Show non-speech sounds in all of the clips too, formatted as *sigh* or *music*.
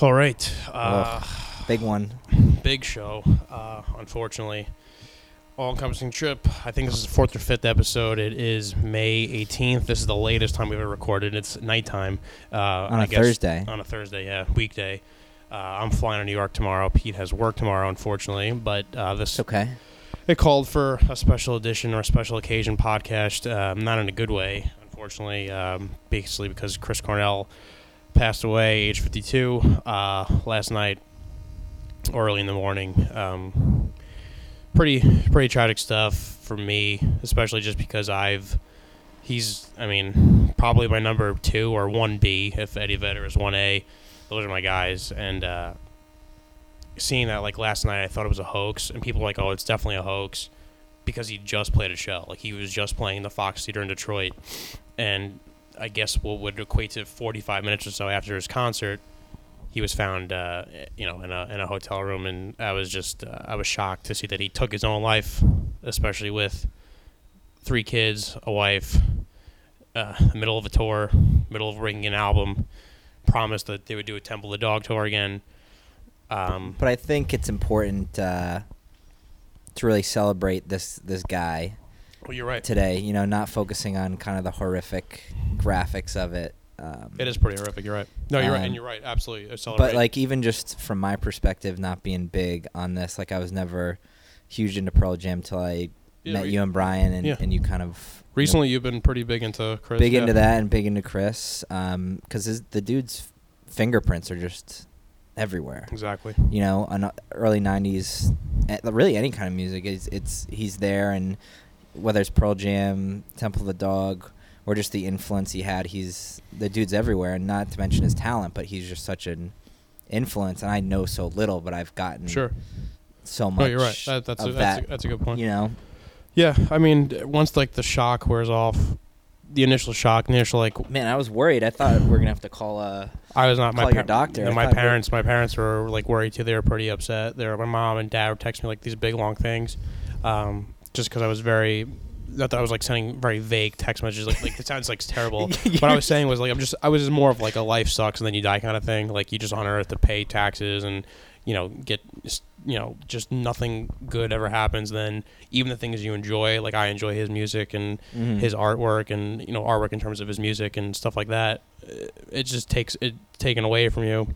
All right. Uh, Big one. big show, uh, unfortunately. All encompassing trip. I think this is the fourth or fifth episode. It is May 18th. This is the latest time we've ever recorded. It's nighttime. Uh, On I a guess- Thursday. On a Thursday, yeah. Weekday. Uh, I'm flying to New York tomorrow. Pete has work tomorrow, unfortunately. But uh, this It's okay. it called for a special edition or a special occasion podcast. Um, not in a good way, unfortunately. Um, basically, because Chris Cornell passed away, age 52, uh, last night, early in the morning. Um, pretty, pretty tragic stuff for me, especially just because I've. He's, I mean, probably my number two or one B if Eddie Vedder is one A. Those are my guys, and uh, seeing that like last night, I thought it was a hoax, and people were like, "Oh, it's definitely a hoax," because he just played a show. Like he was just playing the Fox Theater in Detroit, and I guess what would equate to 45 minutes or so after his concert, he was found, uh, you know, in a in a hotel room, and I was just uh, I was shocked to see that he took his own life, especially with three kids, a wife, uh, middle of a tour, middle of bringing an album, promised that they would do a Temple of the Dog tour again. Um, But I think it's important uh, to really celebrate this this guy well, you're right. today. You know, not focusing on kind of the horrific graphics of it. Um, It is pretty horrific. You're right. No, you're right, Um, and you're right. Absolutely. But like even just from my perspective, not being big on this, like I was never huge into Pearl Jam till I Yeah, met you and Brian, and, yeah. and you kind of you know, recently, you've been pretty big into Chris. big yeah. into that and big into Chris, because the dude's fingerprints are just everywhere. Exactly. You know, on early '90s, eh, really any kind of music, it's, it's he's there, and whether it's Pearl Jam, Temple of the Dog, or just the influence he had, he's the dude's everywhere, and not to mention his talent, but he's just such an influence. And I know so little, but I've gotten Sure. so much. No, you're right. That, that's a, that's, that, a, that's a good point. You know, Yeah, I mean, once like the shock wears off, the initial shock, the initial like, man, I was worried. I thought we are gonna have to call uh I was not my Call your doctor. and I my parents, my parents were like worried too. They were pretty upset. They were, my mom and dad would text me like these big long things, um, just because I was very. Not that I was like sending very vague text messages. Like, like it sounds like terrible. *laughs* what I was saying was like I'm just I was more of like a life sucks and then you die kind of thing. Like you just on earth to pay taxes and you know get you know just nothing good ever happens. Then even the things you enjoy, like I enjoy his music and mhm. his artwork and you know artwork in terms of his music and stuff like that. It just takes it taken away from you.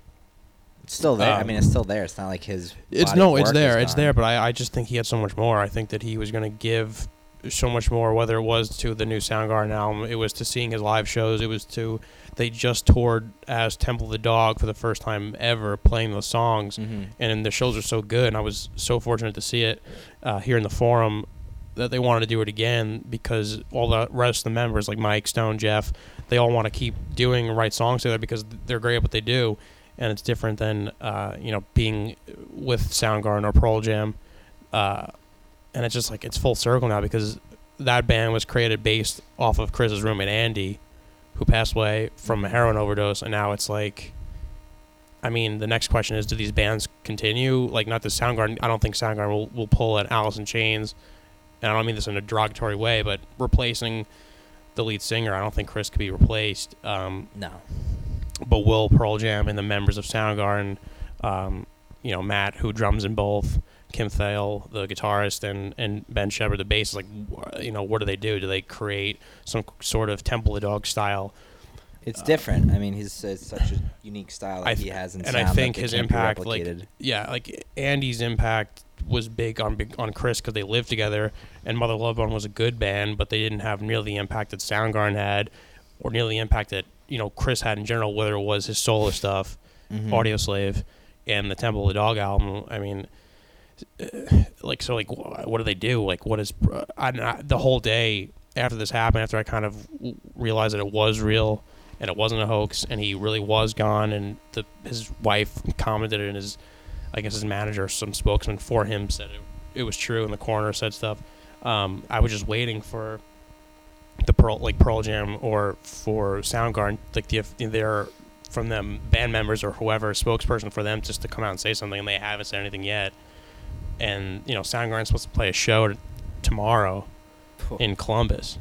Still there. I um, mean, it's still there. It's not like his. It's no, it's there, it's there. But I, I just think he had so much more. I think that he was going to give so much more. Whether it was to the new Soundgarden album, it was to seeing his live shows, it was to they just toured as Temple of the Dog for the first time ever, playing those songs, Mhm. and the shows are so good. And I was so fortunate to see it uh, here in the forum that they wanted to do it again because all the rest of the members, like Mike, Stone, Jeff, they all want to keep doing and write songs together because they're great at what they do, and it's different than uh, you know being with Soundgarden or Pearl Jam, uh, and it's just like it's full circle now because that band was created based off of Chris's roommate Andy, who passed away from a heroin overdose, and now it's like. I mean, the next question is: Do these bands continue? Like, not the Soundgarden. I don't think Soundgarden will, will pull an Alice in Chains, and I don't mean this in a derogatory way, but replacing the lead singer, I don't think Chris could be replaced. Um, No. But will Pearl Jam and the members of Soundgarden, um, you know, Matt, who drums in both, Kim Thayil, the guitarist, and, and Ben Shepherd, the bass, like, you know, what do they do? Do they create some sort of Temple of Dog style? It's different. I mean, he's it's such a unique style that th- he has in and I think his impact, like, yeah, like Andy's impact was big on on Chris because they lived together, and Mother Love Bone was a good band, but they didn't have nearly the impact that Soundgarden had, or nearly the impact that you know Chris had in general, whether it was his solo stuff, Mhm. Audioslave, and the Temple of the Dog album. I mean, uh, like so, like what do they do? Like what is I, I, the whole day after this happened? After I kind of realized that it was real and it wasn't a hoax, and he really was gone, and the his wife commented, and his I guess his manager, some spokesman for him, said it, it was true, and the coroner said stuff. Um, I was just waiting for the Pearl, like Pearl Jam, or for Soundgarden, like the their from them band members or whoever spokesperson for them just to come out and say something, and they haven't said anything yet. And you know, Soundgarden's supposed to play a show tomorrow in Columbus,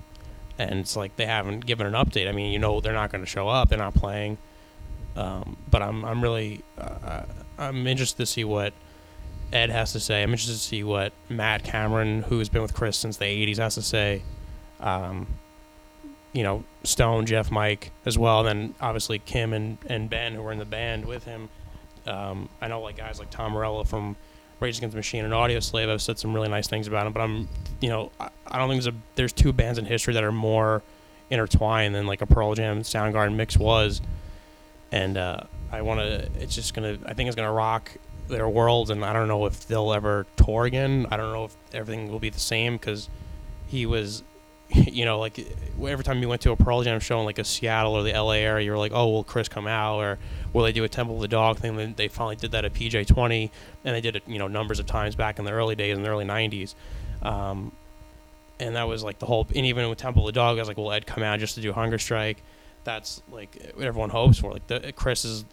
and it's like they haven't given an update. I mean, you know, they're not going to show up. They're not playing. Um, but I'm I'm really uh, I'm interested to see what Ed has to say. I'm interested to see what Matt Cameron, who has been with Chris since the '80s, has to say. Um, you know, Stone, Jeff, Mike as well. And then obviously Kim and, and Ben, who were in the band with him. Um, I know like guys like Tom Morello from Rage Against the Machine and Audioslave have said some really nice things about him. But I'm, you know, I, I don't think there's a there's two bands in history that are more intertwined than like a Pearl Jam Soundgarden mix was. And uh, I want to. It's just gonna. I think it's gonna rock their worlds, and I don't know if they'll ever tour again. I don't know if everything will be the same because he was *laughs* you know, like every time you went to a Pearl Jam show in like a Seattle or the LA area, you were like, oh, will Chris come out or will they do a Temple of the Dog thing? Then they finally did that at PJ 20, and they did it, you know, numbers of times back in the early days in the early 90s. Um, and that was like the whole, and even with Temple of the Dog, I was like, will Ed come out just to do Hunger Strike? That's like what everyone hopes for. Like the Chris is,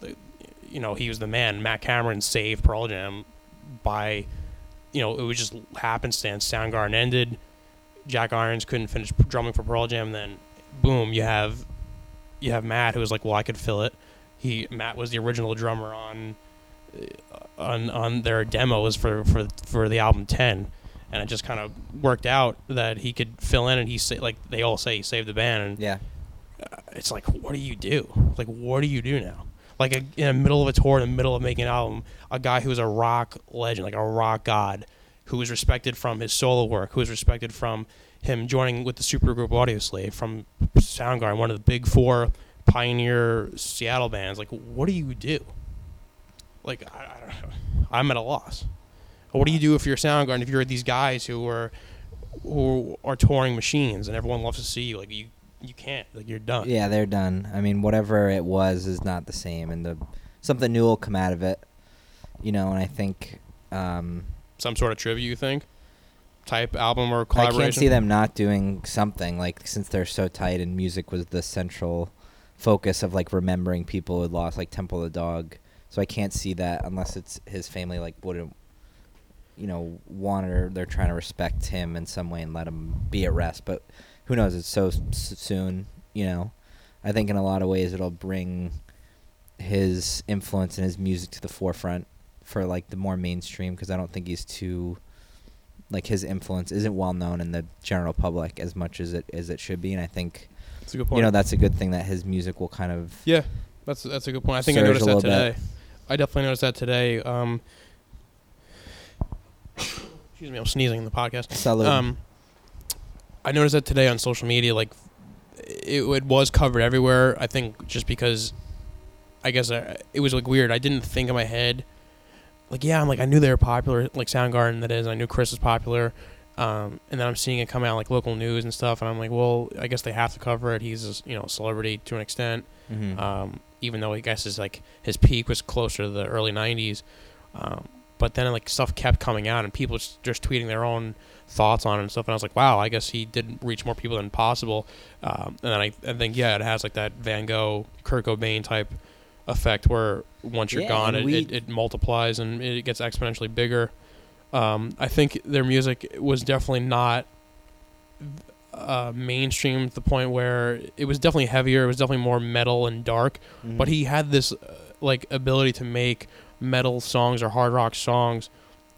you know, he was the man. Matt Cameron saved Pearl Jam by, you know, it was just happenstance. Soundgarden ended Jack Irons couldn't finish drumming for Pearl Jam, then boom, you have you have Matt who was like, well, I could fill it. He Matt was the original drummer on uh, on on their demos for for for the album Ten, and it just kind of worked out that he could fill in, and he sa- like they all say he saved the band, and Yeah. uh, it's like, what do you do? Like, what do you do now? Like a, in the middle of a tour, in the middle of making an album, a guy who was a rock legend, like a rock god, who was respected from his solo work, who was respected from him joining with the supergroup Audioslave, from Soundgarden, one of the big four pioneer Seattle bands. Like, what do you do? Like, I, I don't know. I'm at a loss. What do you do if you're Soundgarden? If you're these guys who are who are touring machines and everyone loves to see you, like you you can't, like you're done. Yeah, they're done. I mean, whatever it was is not the same, and the something new will come out of it. You know, and I think um, Some sort of tribute, you think? Type album or collaboration. I can't see them not doing something like since they're so tight and music was the central focus of like remembering people who lost like Temple of the Dog. So I can't see that unless it's his family like wouldn't you know want or they're trying to respect him in some way and let him be at rest. But who knows? It's so s- soon. You know, I think in a lot of ways it'll bring his influence and his music to the forefront for like the more mainstream because I don't think he's too like his influence isn't well known in the general public as much as it as it should be and I think That's a good point. you know that's a good thing that his music will kind of yeah, that's that's a good point. I think I noticed that today. bit. I definitely noticed that today. Um, excuse me, I'm sneezing in the podcast. Salud. Um, I noticed that today on social media. Like, it, it was covered everywhere. I think just because, I guess uh, it was like weird. I didn't think in my head, like, yeah, I'm like I knew they were popular, like Soundgarden. That is, I knew Chris was popular. Um, and then I'm seeing it come out like local news and stuff, and I'm like, well, I guess they have to cover it. He's a, you know a celebrity to an extent mhm. um, even though I guess his like his peak was closer to the early '90s. Um, but then like stuff kept coming out, and people just, just tweeting their own thoughts on it and stuff. And I was like, wow, I guess he did reach more people than possible. Um, and then I, I think yeah, it has like that Van Gogh, Kurt Cobain type effect where once you're Yeah, gone, it, it, it multiplies and it gets exponentially bigger. Um, I think their music was definitely not uh, mainstream to the point where it was definitely heavier. It was definitely more metal and dark. Mhm. But he had this uh, like ability to make metal songs or hard rock songs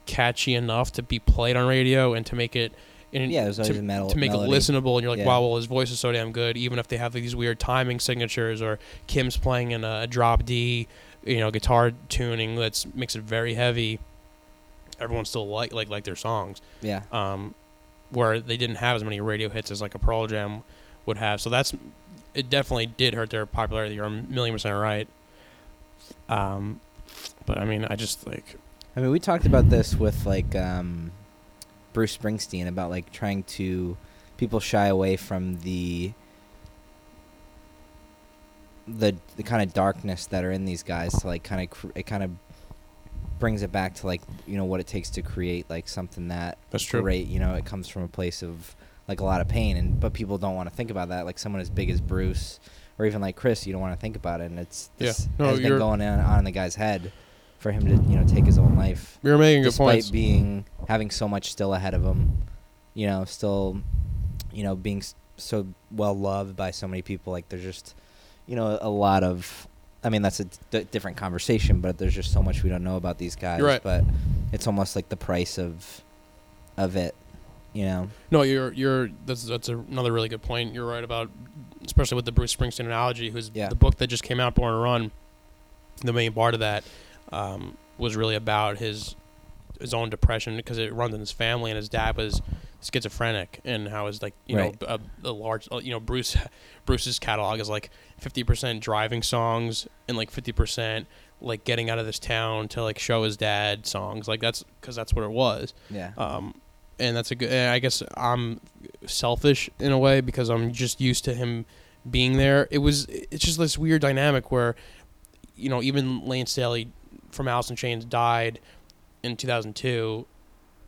catchy enough to be played on radio and to make it in, yeah, to, a metal to make melody. it listenable. And you're like, Yeah. wow, well his voice is so damn good. Even if they have these weird timing signatures or Kim's playing in a drop D, you know, guitar tuning that makes it very heavy. Everyone still like like like their songs Yeah, um, where they didn't have as many radio hits as like a Pearl Jam would have. So that's it. Definitely did hurt their popularity. You're a million percent right. Um, but I mean, I just like I mean, we talked about this with like um, Bruce Springsteen about like trying to people shy away from the the the kind of darkness that are in these guys to like kind of cr- it kind of brings it back to like you know what it takes to create like something that that's true. great you know it comes from a place of like a lot of pain and but people don't want to think about that like someone as big as Bruce or even like Chris you don't want to think about it and it's Yeah. this No, has been going on, on in the guy's head for him to you know take his own life You're making good despite being having so much still ahead of him you know still you know being so well loved by so many people like there's just you know a lot of I mean, that's a d- different conversation, but there's just so much we don't know about these guys. You're right. But it's almost like the price of of it, you know. No, you're you're that's that's a, another really good point. You're right about especially with the Bruce Springsteen analogy, who's Yeah. the book that just came out, Born to Run. The main part of that um, was really about his his own depression because it runs in his family, and his dad was schizophrenic, and how his like you Right. know a, a large uh, you know Bruce *laughs* Bruce's catalog is like fifty percent driving songs and like fifty percent like getting out of this town to like show his dad songs like that's because that's what it was Yeah. um, and that's a good. I guess I'm selfish in a way because I'm just used to him being there. It was. It's just this weird dynamic where, you know, even Layne Staley from Alice in Chains died in 2002,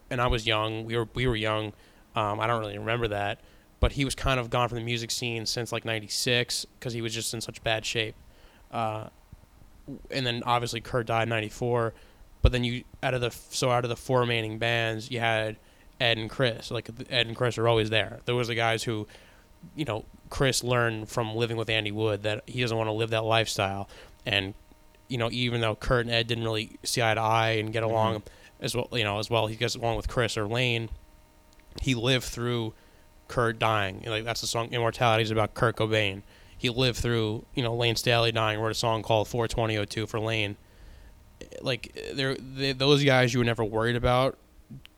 and I was young. We were we were young. Um, I don't really remember that, but he was kind of gone from the music scene since like '96 because he was just in such bad shape. Uh, and then obviously Kurt died in '94 but then you out of the so out of the four remaining bands you had Ed and Chris like Ed and Chris are always there there was the guys who you know Chris learned from living with Andy Wood that he doesn't want to live that lifestyle and you know even though Kurt and Ed didn't really see eye to eye and get along as well you know as well he gets along with Chris or Layne he lived through Kurt dying like that's the song Immortality is about Kurt Cobain he lived through you know Layne Staley dying wrote a song called 42002 for Layne like they're they, those guys you were never worried about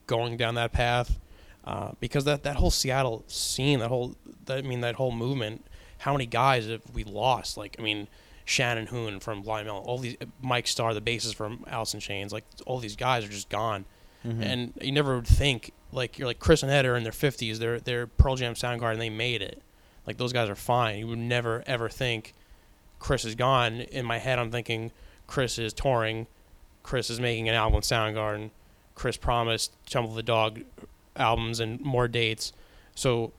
going down that path uh, because that that whole Seattle scene, that whole that, I mean that whole movement. How many guys have we lost? Like I mean, Shannon Hoon from Blind Melon, all these Mike Starr, the bassist from Alice in Chains, like all these guys are just gone. Mhm. And you never would think like you're like Chris and Ed are in their fifties. They're they're Pearl Jam Soundgarden. They made it. Like those guys are fine. You would never ever think Chris is gone. In my head, I'm thinking Chris is touring. Chris is making an album with Soundgarden. Chris promised Temple of the Dog albums and more dates. So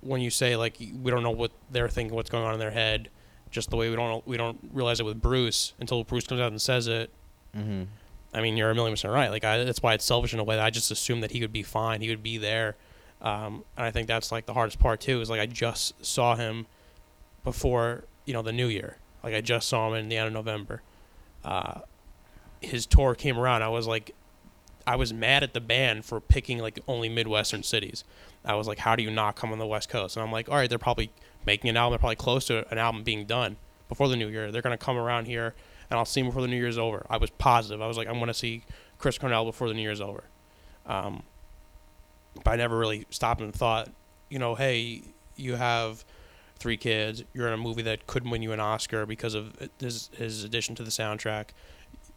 when you say like we don't know what they're thinking, what's going on in their head, just the way we don't we don't realize it with Bruce until Bruce comes out and says it. Mhm. I mean, you're a million percent right. Like I, that's why it's selfish in a way. That I just assumed that he would be fine. He would be there, um, and I think that's like the hardest part too. Is like I just saw him before you know the new year. Like I just saw him in the end of November. Uh, his tour came around. I was like, I was mad at the band for picking like only Midwestern cities. I was like, how do you not come on the West Coast? And I'm like, all right, they're probably making an album. They're probably close to an album being done before the new year. They're gonna come around here, and I'll see them before the new year's over. I was positive. I was like, I'm gonna see Chris Cornell before the new year's over. Um, but I never really stopped and thought, you know, hey, you have three kids. You're in a movie that could win you an Oscar because of his his addition to the soundtrack.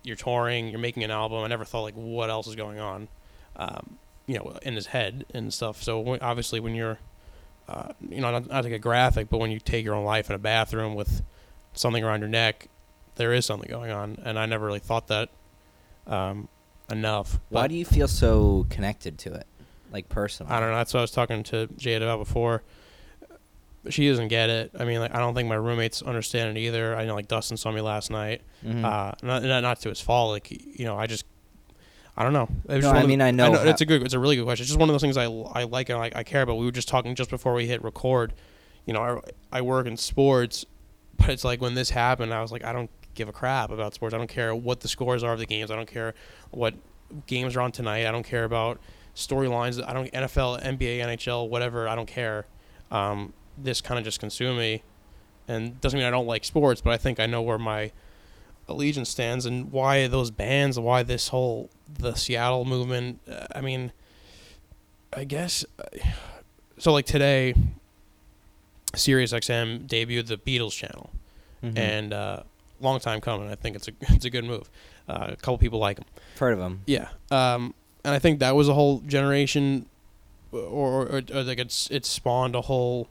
You're touring. You're making an album. I never thought like, what else is going on, um, you know, in his head and stuff. So obviously, when you're, uh, you know, not, not to get graphic, but when you take your own life in a bathroom with something around your neck, there is something going on, and I never really thought that um, enough. Why But- do you feel so connected to it, like personally? I don't know. That's what I was talking to Jade about before. She doesn't get it. I mean, like, I don't think my roommates understand it either. I know, like, Dustin saw me last night. Mhm. Uh, not, not not to his fault. Like, you know, I just, I don't know. It was No, I of the- mean, I know how- it's a good, it's a really good question. It's just one of those things I, I like and I, I care about. We were just talking just before we hit record. You know, I, I work in sports, but it's like when this happened, I was like, I don't give a crap about sports. I don't care what the scores are of the games. I don't care what games are on tonight. I don't care about storylines. I don't NFL, NBA, NHL, whatever. I don't care. Um, this kind of just consumed me, and doesn't mean I don't like sports, but I think I know where my allegiance stands and why those bands, why this whole the Seattle movement. Uh, I mean, I guess uh, so. Like today, Sirius XM debuted the Beatles channel, Mhm. and uh, long time coming. I think it's a *laughs* it's a good move. Uh, a couple people like them. heard of them. Yeah, um, and I think that was a whole generation, or, or, or, or like it's it spawned a whole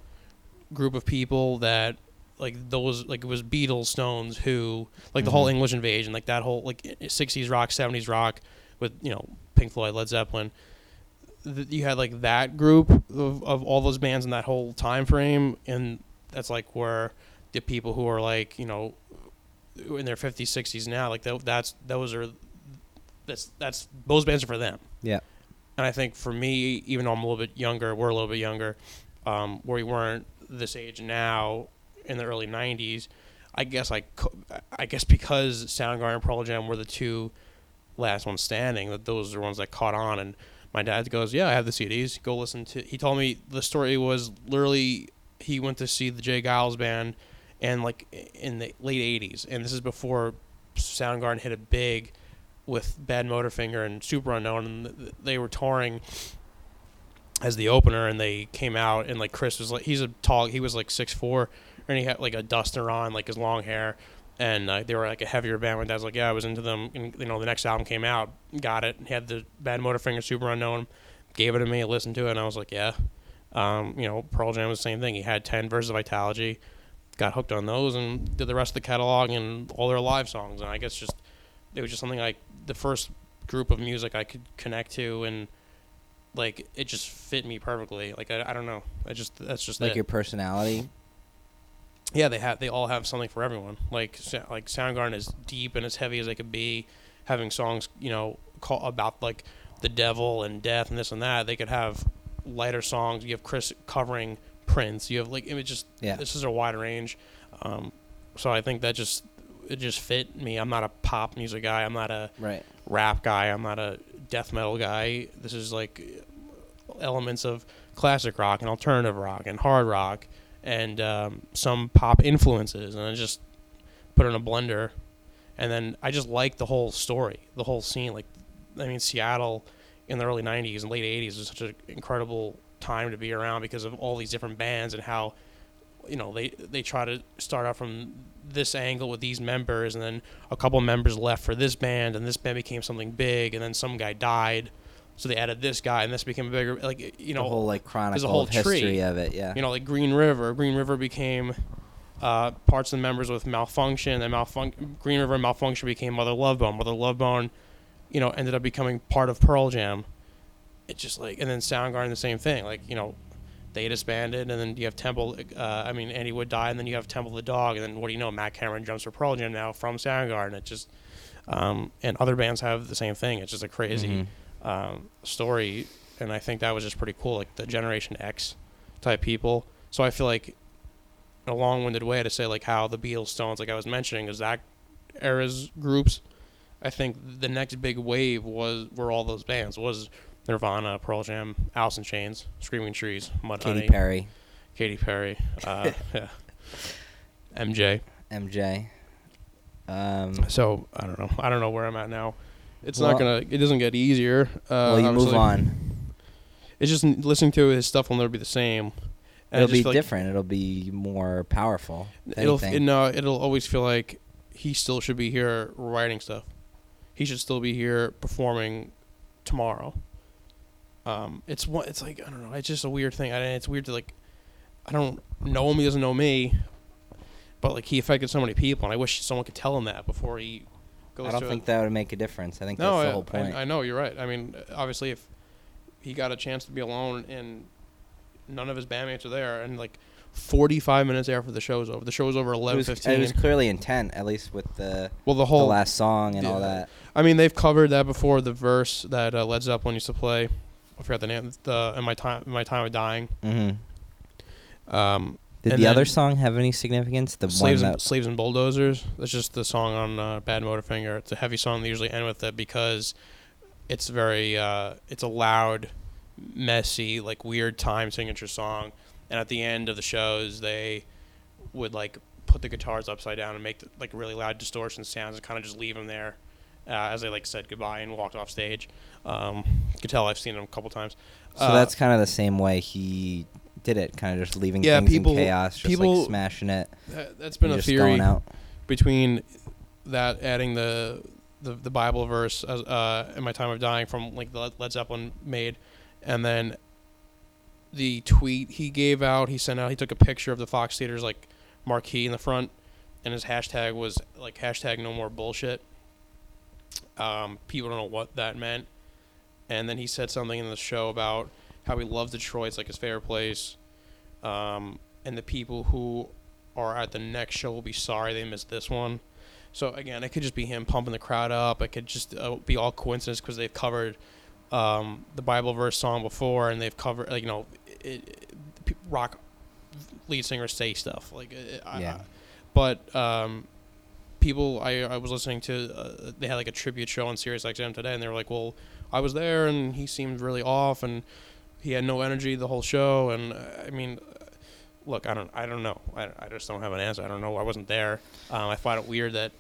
group of people that like those like it was Beatles, Stones, Who, like the whole. English invasion, like that whole like '60s rock, '70s rock with you know Pink Floyd, Led Zeppelin. Th- You had like that group of, of all those bands in that whole time frame, and that's like where the people who are like you know in their 50s, 60s now, like tho- that's those are that's that's those bands are for them. Yeah. And I think for me, even though I'm a little bit younger, we're a little bit younger, um, where we weren't this age now in the early '90s. I guess I, I guess because Soundgarden and Pearl Jam were the two last ones standing, that those are ones that caught on. And my dad goes, "Yeah, I have the CDs. Go listen to." He told me the story was literally he went to see the J. Geils band, and like in the late '80s, and this is before Soundgarden hit a big with Badmotorfinger and Superunknown, and they were touring as the opener, and they came out, and like Chris was like, he's a tall, he was like six four, and he had like a duster on, like his long hair, and uh, they were like a heavier band. My dad's like, yeah, I was into them, and you know, the next album came out, got it, had the Badmotorfinger, Super Unknown, gave it to me, listened to it, and I was like, yeah, um, you know, Pearl Jam was the same thing. He had ten verses of Vitalogy, got hooked on those, and did the rest of the catalog and all their live songs, and I guess just it was just something like the first group of music I could connect to and like it just fit me perfectly. Like I, I don't know. I just that's just like it. your personality. yeah. They have they all have something for everyone. Like like Soundgarden is deep and as heavy as they could be, having songs you know call about like the devil and death and this and that. They could have lighter songs. You have Chris covering Prince. You have like it just Yeah. this is a wide range. Um, so I think that just it just fit me. I'm not a pop music guy. I'm not a Right. rap guy. I'm not a death metal guy. This is like elements of classic rock and alternative rock and hard rock and um, some pop influences, and I just put it in a blender. And then I just like the whole story, the whole scene. Like, I mean, Seattle in the early '90s and late '80s was such an incredible time to be around because of all these different bands and how you know they they try to start out from this angle with these members and then a couple members left for this band and this band became something big and then some guy died so they added this guy and this became a bigger like you know the whole like chronicle whole of history tree. of it. Yeah. you know like green river green river became uh, parts of the members with Malfunkshun and Malfunkshun green river and Malfunkshun became mother love bone mother love bone you know ended up becoming part of pearl jam it just like and then soundgarden the same thing like you know they disbanded and then you have temple uh, i mean andy wood died and then you have temple the dog and then what do you know matt cameron jumps for pearl jam now from soundgarden it just um, and other bands have the same thing it's just a crazy Mhm. um, story, and I think that was just pretty cool, like the Generation X type people. So I feel like in a long-winded way to say like how the Beatles, Stones, like I was mentioning, is that era's groups. I think the next big wave was were all those bands was Nirvana, Pearl Jam, Alice in Chains, Screaming Trees, Mud Katy Mudhoney, Perry, Katy Perry, uh, *laughs* yeah, MJ. MJ. Um, So I don't know. I don't know where I'm at now. It's Well- not gonna. It doesn't get easier. Uh, well, you move on. It's just listening to his stuff will never be the same. And It'll be feel like different. It'll be more powerful. It'll it, no. It'll always feel like he still should be here writing stuff. He should still be here performing tomorrow. Um, it's one. It's like I don't know. It's just a weird thing. I, it's weird to like. I don't know him. He doesn't know me. But like he affected so many people, and I wish someone could tell him that before he goes. I don't think that would make a difference. I think no, that's the I, whole point. I, I know you're right. I mean, obviously, if he got a chance to be alone and none of his bandmates are there, and like 45 minutes after the show's over, the show's over it, 11:15. was, it was clearly intent, at least with the well, the the whole. last song and all that. I mean, they've covered that before. The verse that uh, Led Zeppelin used to play. I forgot the name. The in my time, in my time of dying. hmm Um, Did the other song have any significance? The slaves one and that slaves and bulldozers. That's just the song on uh, Badmotorfinger. It's a heavy song. They usually end with it because it's very uh, it's a loud, messy, like weird time signature song. And at the end of the shows, they would like put the guitars upside down and make the, like really loud distortion sounds and kind of just leave them there uh, as they like said goodbye and walked off stage. Um, you can tell I've seen him a couple times. So Uh, that's kind of the same way he did it, kind of just leaving Yeah, things people- in chaos, just people- like smashing it. that, that's been a just theory. out. between that adding the the, the Bible verse as uh, in my time of dying from like the Led- Led Zeppelin made, and then the tweet he gave out. He sent out. He took a picture of the Fox Theaters like marquee in the front, and his hashtag was like hashtag No More Bullshit. Um, people don't know what that meant, and then he said something in the show about how he loves Detroit. It's like his favorite place, um, and the people who are at the next show will be sorry they missed this one. So again, it could just be him pumping the crowd up. It could just uh, be all coincidence because they've covered um, the Bible verse song before, and they've covered like you know, it, it, rock lead singers say stuff like it, I- Yeah. but um, people I I was listening to uh, they had like a tribute show on Sirius XM today, and they were like, well, I was there, and he seemed really off, and he had no energy the whole show, and uh, I mean. Look, I don't. I don't know. I, I just don't have an answer. I don't know. I wasn't there. Um, I find it weird that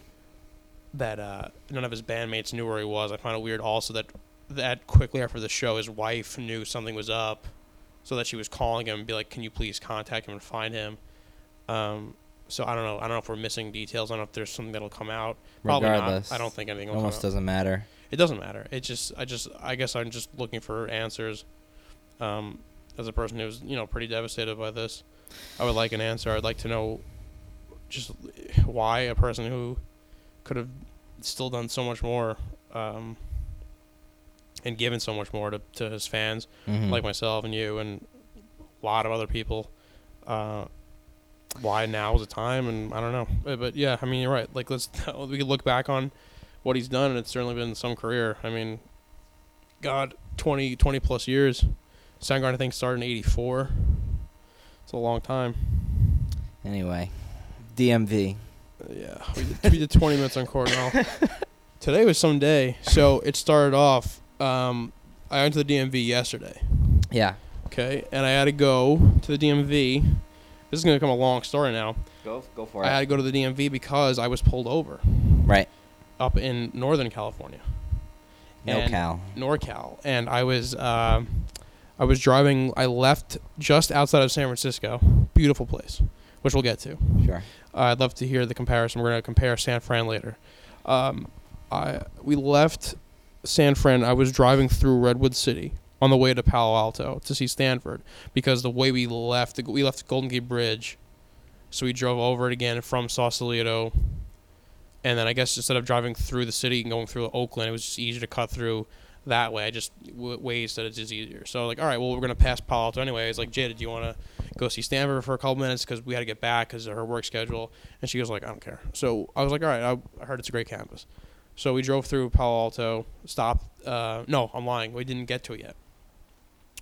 that uh, none of his bandmates knew where he was. I find it weird also that that quickly after the show, his wife knew something was up, so that she was calling him and be like, "Can you please contact him and find him?" Um, so I don't know. I don't know if we're missing details. I don't know if there's something that'll come out. Probably Regardless, not. I don't think anything will almost come out. doesn't matter. It doesn't matter. It just, I just, I guess I'm just looking for answers. Um, as a person who's, you know, pretty devastated by this, I would like an answer. I'd like to know just why a person who could have still done so much more, um, and given so much more to, to his fans, Mhm. like myself and you and a lot of other people, uh, why now is the time? And I don't know. But, but yeah, I mean, you're right. Like, let's, *laughs* we could look back on what he's done, and it's certainly been some career. I mean, God, 20, 20 plus years. Soundgarden, I think, started in 84. It's a long time. Anyway, DMV. Uh, yeah, we did, we did 20 minutes on Cornell. *laughs* Today was some day. So it started off, um, I went to the DMV yesterday. Yeah. Okay, and I had to go to the DMV. This is gonna become a long story now. Go go for it. I had to go to the DMV because I was pulled over Right. up in Northern California, No And- NorCal, and I was um, I was driving. I left just outside of San Francisco. Beautiful place, which we'll get to. Sure. I'd love to hear the comparison. We're gonna compare San Fran later. Um, I we left San Fran. I was driving through Redwood City on the way to Palo Alto to see Stanford because the way we left, we left Golden Gate Bridge, so we drove over it again from Sausalito, and then I guess instead of driving through the city and going through Oakland, it was just easier to cut through that way. I just w- ways that it's just easier. So like, all right, well we're gonna pass Palo Alto anyway. It's like, Jada, do you want to go see Stanford for a couple minutes because we had to get back because of her work schedule? And she was like, I don't care. So I was like, all right, I, I heard it's a great campus. So we drove through Palo Alto, stopped. Uh, no, I'm lying. We didn't get to it yet.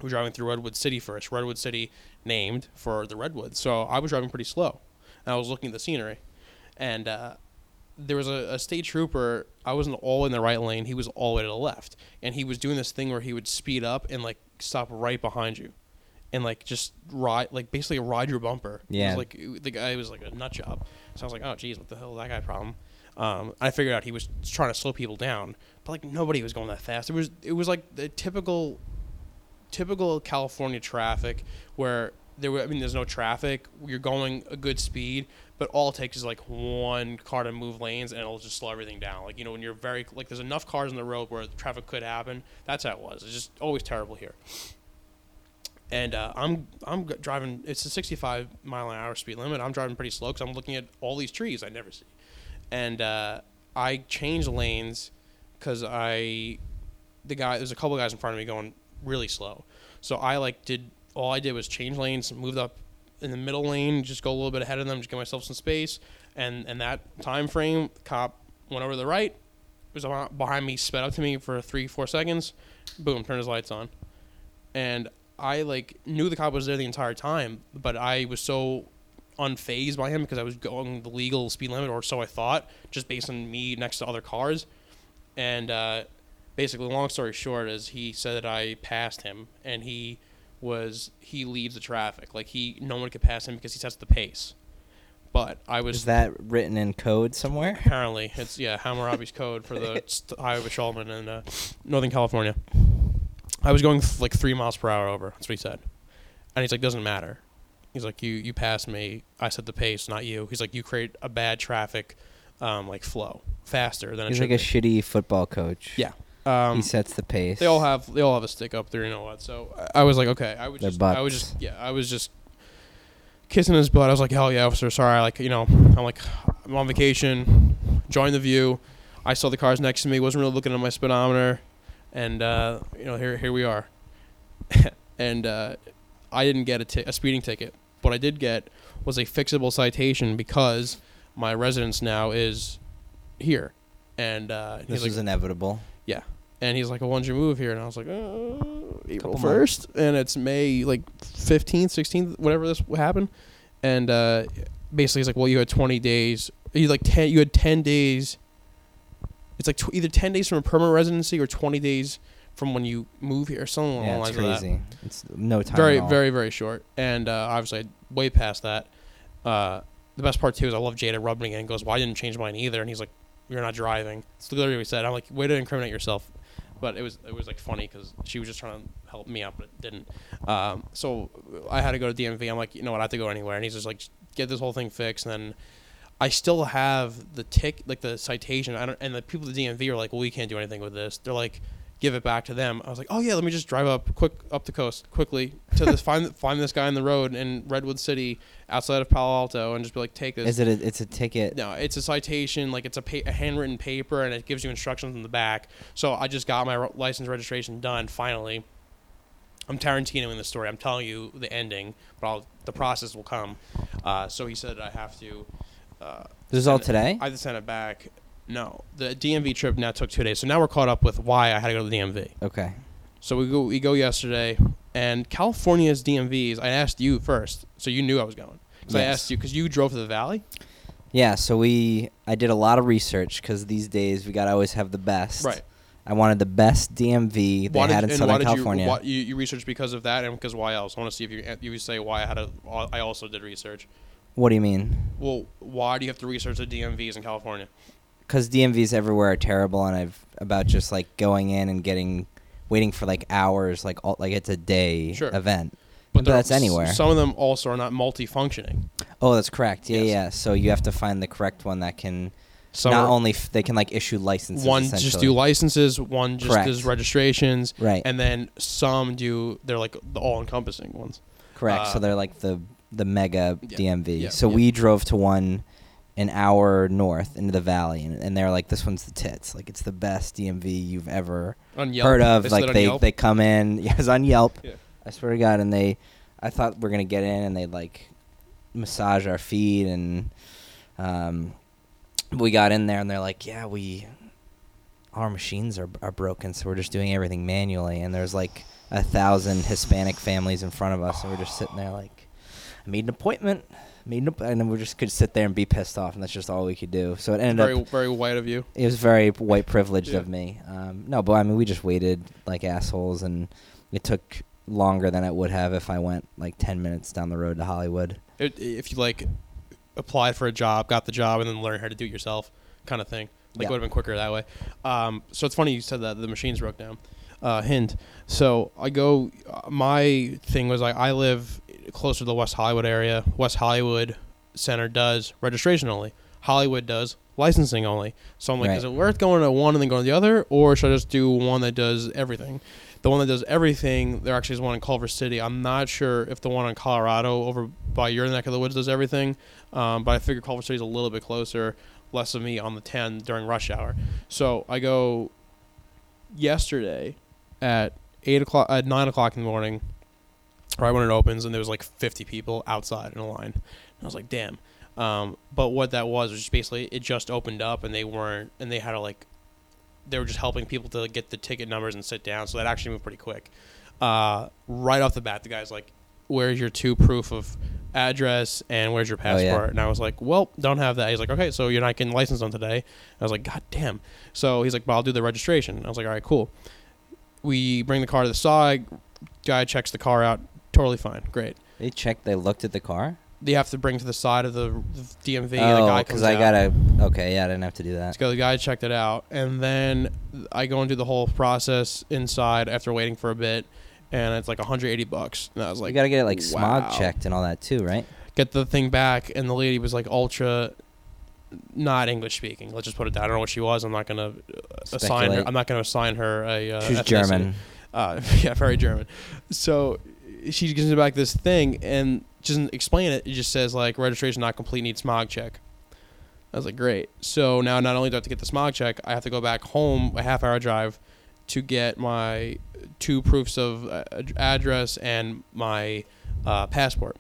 We were driving through Redwood City first. Redwood City named for the redwoods. So I was driving pretty slow. And I was looking at the scenery. And uh, there was a, a state trooper. I wasn't all in the right lane. He was all the way to the left. And he was doing this thing where he would speed up and like stop right behind you. And like just ride, like basically ride your bumper. It was Yeah. like the guy was like a nut job. So I was like, oh, geez, what the hell is that guy problem? Um, I figured out he was trying to slow people down, but like nobody was going that fast. It was it was like the typical, typical California traffic where there I mean there's no traffic. You're going a good speed, but all it takes is like one car to move lanes and it'll just slow everything down. Like you know when you're very like there's enough cars on the road where the traffic could happen. That's how it was. It's just always terrible here. And uh, I'm I'm driving. It's a 65 mile an hour speed limit. I'm driving pretty slow because I'm looking at all these trees I never see and uh, I changed lanes because I, the guy, there's a couple guys in front of me going really slow, so I like did all I did was change lanes, moved up in the middle lane, just go a little bit ahead of them, just give myself some space, and and that time frame, cop went over to the right, was behind me, sped up to me for three four seconds, boom, turned his lights on, and I like knew the cop was there the entire time, but I was so unfazed by him because I was going the legal speed limit, or so I thought, just based on me next to other cars. And uh, basically, long story short, is he said that I passed him, and he was he leads the traffic. Like he, no one could pass him because he sets the pace. But I was Is that written in code somewhere? apparently it's yeah Hammurabi's code for the *laughs* st- highway patrolman in uh, Northern California. I was going f- like three miles per hour over. That's what he said, and he's like, doesn't matter. He's like, you you passed me. I set the pace, not you. He's like, you create a bad traffic, um, like flow faster than He's like a shitty football coach. Yeah. Um, he sets the pace. they all have they all have a stick up there. You know what? So I, I was like, okay, I would Their just I would just yeah, I was just kissing his butt. I was like, hell yeah, officer. Sorry, like you know, I'm like I'm on vacation. Join the view. I saw the cars next to me. wasn't really looking at my speedometer, and uh, you know here here we are. *laughs* and uh, I didn't get a, speeding ticket. What I did get was a fixable citation because my residence now is here. And uh, he's This like, is inevitable. And he's like, well, when'd you move here? And I was like, uh, April 1st. And it's May, like, 15th, 16th, whatever this happened. And uh, basically he's like, well, you had 20 days. You like 10. You had 10 days. It's like tw- either 10 days from a permanent residency or 20 days from when you move here. Something along Yeah, it's lines of that crazy. It's no time. very very very short and uh, obviously way past that uh, the best part too is i love jada rubbing it and goes well i didn't change mine either and he's like you're not driving it's literally what he said i'm like way to incriminate yourself but it was it was like funny because she was just trying to help me out but it didn't. Um, so i had to go to dmv i'm like you know what? I have to go anywhere. And he's just like get this whole thing fixed. And then I still have the tick, like the citation. I don't, and the people at the DMV are like, "Well, we can't do anything with this." They're like, "Give it back to them." I was like, "Oh yeah, let me just drive up quick up the coast quickly to this *laughs* find find this guy on the road in Redwood City outside of Palo Alto and just be like, take this." Is it? A, it's a ticket. no, it's a citation. Like it's a, pa- a handwritten paper, and it gives you instructions in the back. So I just got my license registration done finally. I'm Tarantino in the story. I'm telling you the ending, but I'll, the process will come. Uh, so he said I have to. Uh, This is all today. I had to send it back. No, the DMV trip now took two days. So now we're caught up with why I had to go to the DMV. okay. So we go we go yesterday, and California's DMVs. I asked you first, so you knew I was going. Because I asked you because you drove to the valley. Yeah. So we. I did a lot of research because these days we got to always have the best. Right. I wanted the best DMV they had in Southern California. you, why, you you researched because of that and because why else? I want to see if you you say why I had a. I also did research. what do you mean? Well, why do you have to research the DMVs in California? Because DMVs everywhere are terrible, and I've about just like going in and getting, waiting for like hours, like all, like it's a day Sure. event. But But that's anywhere. Some of them also are not multifunctioning. Oh, that's correct. Yeah, Yes. yeah. So you have to find the correct one that can Some not only f- they can like issue licenses. one just do licenses, one just Correct. does registrations, right. and then some do. They're like the all-encompassing ones. Correct. Uh, so they're like the the mega Yeah, DMV. yeah, so yeah. we drove to one an hour north into the valley, and, and they're like, "This one's the tits. Like it's the best DMV you've ever heard of." They like they Yelp? they come in. *laughs* Yeah, it's on Yelp. Yeah. I swear to God, and they, I thought we're gonna get in, and they'd like massage our feet, and um, we got in there, and they're like, "Yeah, we." Our machines are, are broken, so we're just doing everything manually. And there's like a thousand Hispanic families in front of us, and we're just sitting there like, I made an appointment, made an app-" and then we just could sit there and be pissed off, and that's just all we could do. So it ended very up very white of you. it was very white privileged Yeah. of me. Um, no, but I mean, we just waited like assholes, and it took longer than it would have if I went like ten minutes down the road to Hollywood. It, if you like applied for a job, got the job, and then learn how to do it yourself, kind of thing. Like Yeah. it would have been quicker that way. Um, so it's funny you said that the machines broke down. Uh, hint. So I go. Uh, my thing was like I live closer to the West Hollywood area. West Hollywood Center does registration only. Hollywood does licensing only. So I'm like, Right. is it worth going to one and then going to the other, or should I just do one that does everything? The one that does everything, there actually is one in Culver City. I'm not sure if the one in Colorado over by your neck of the woods does everything, um, but I figure Culver City is a little bit closer, less of me on the 10 during rush hour. So I go yesterday at eight o'clock, at nine o'clock in the morning, right when it opens, and there was like 50 people outside in a line. And I was like, damn. Um, but what that was was just basically it just opened up, and they weren't, and they had to like, they were just helping people to get the ticket numbers and sit down. So that actually moved pretty quick. Uh, right off the bat, the guy's like, "Where's your two proof of address and where's your Oh, yeah. passport?" And I was like, "Well, don't have that." He's like, "Okay, so you're not getting licensed on today." I was like, "God damn!" So he's like, "But I'll do the registration." I was like, "All right, cool." We bring the car to the side. Guy checks the car out. Totally fine. Great. They checked. They looked at the car. They have to bring to the side of the, DMV. and the guy oh, comes because I out. gotta. Okay, yeah, I didn't have to do that. So the guy checked it out, and then I go and do the whole process inside after waiting for a bit, and it's like 180 bucks. And I was like, you gotta get it like smog wow. checked and all that too, right? Get the thing back, and the lady was like ultra, not English speaking. Let's just put it that. I don't know what she was. I'm not gonna uh, assign her. Speculate. I'm not gonna assign her a. Uh, She's ethnicity. German. Uh, *laughs* yeah, very German. So she gives me back this thing and doesn't explain it. It just says like registration not complete, need smog check. I was like, great. So now not only do I have to get the smog check, I have to go back home a half hour drive to get my two proofs of uh, address and my uh, passport.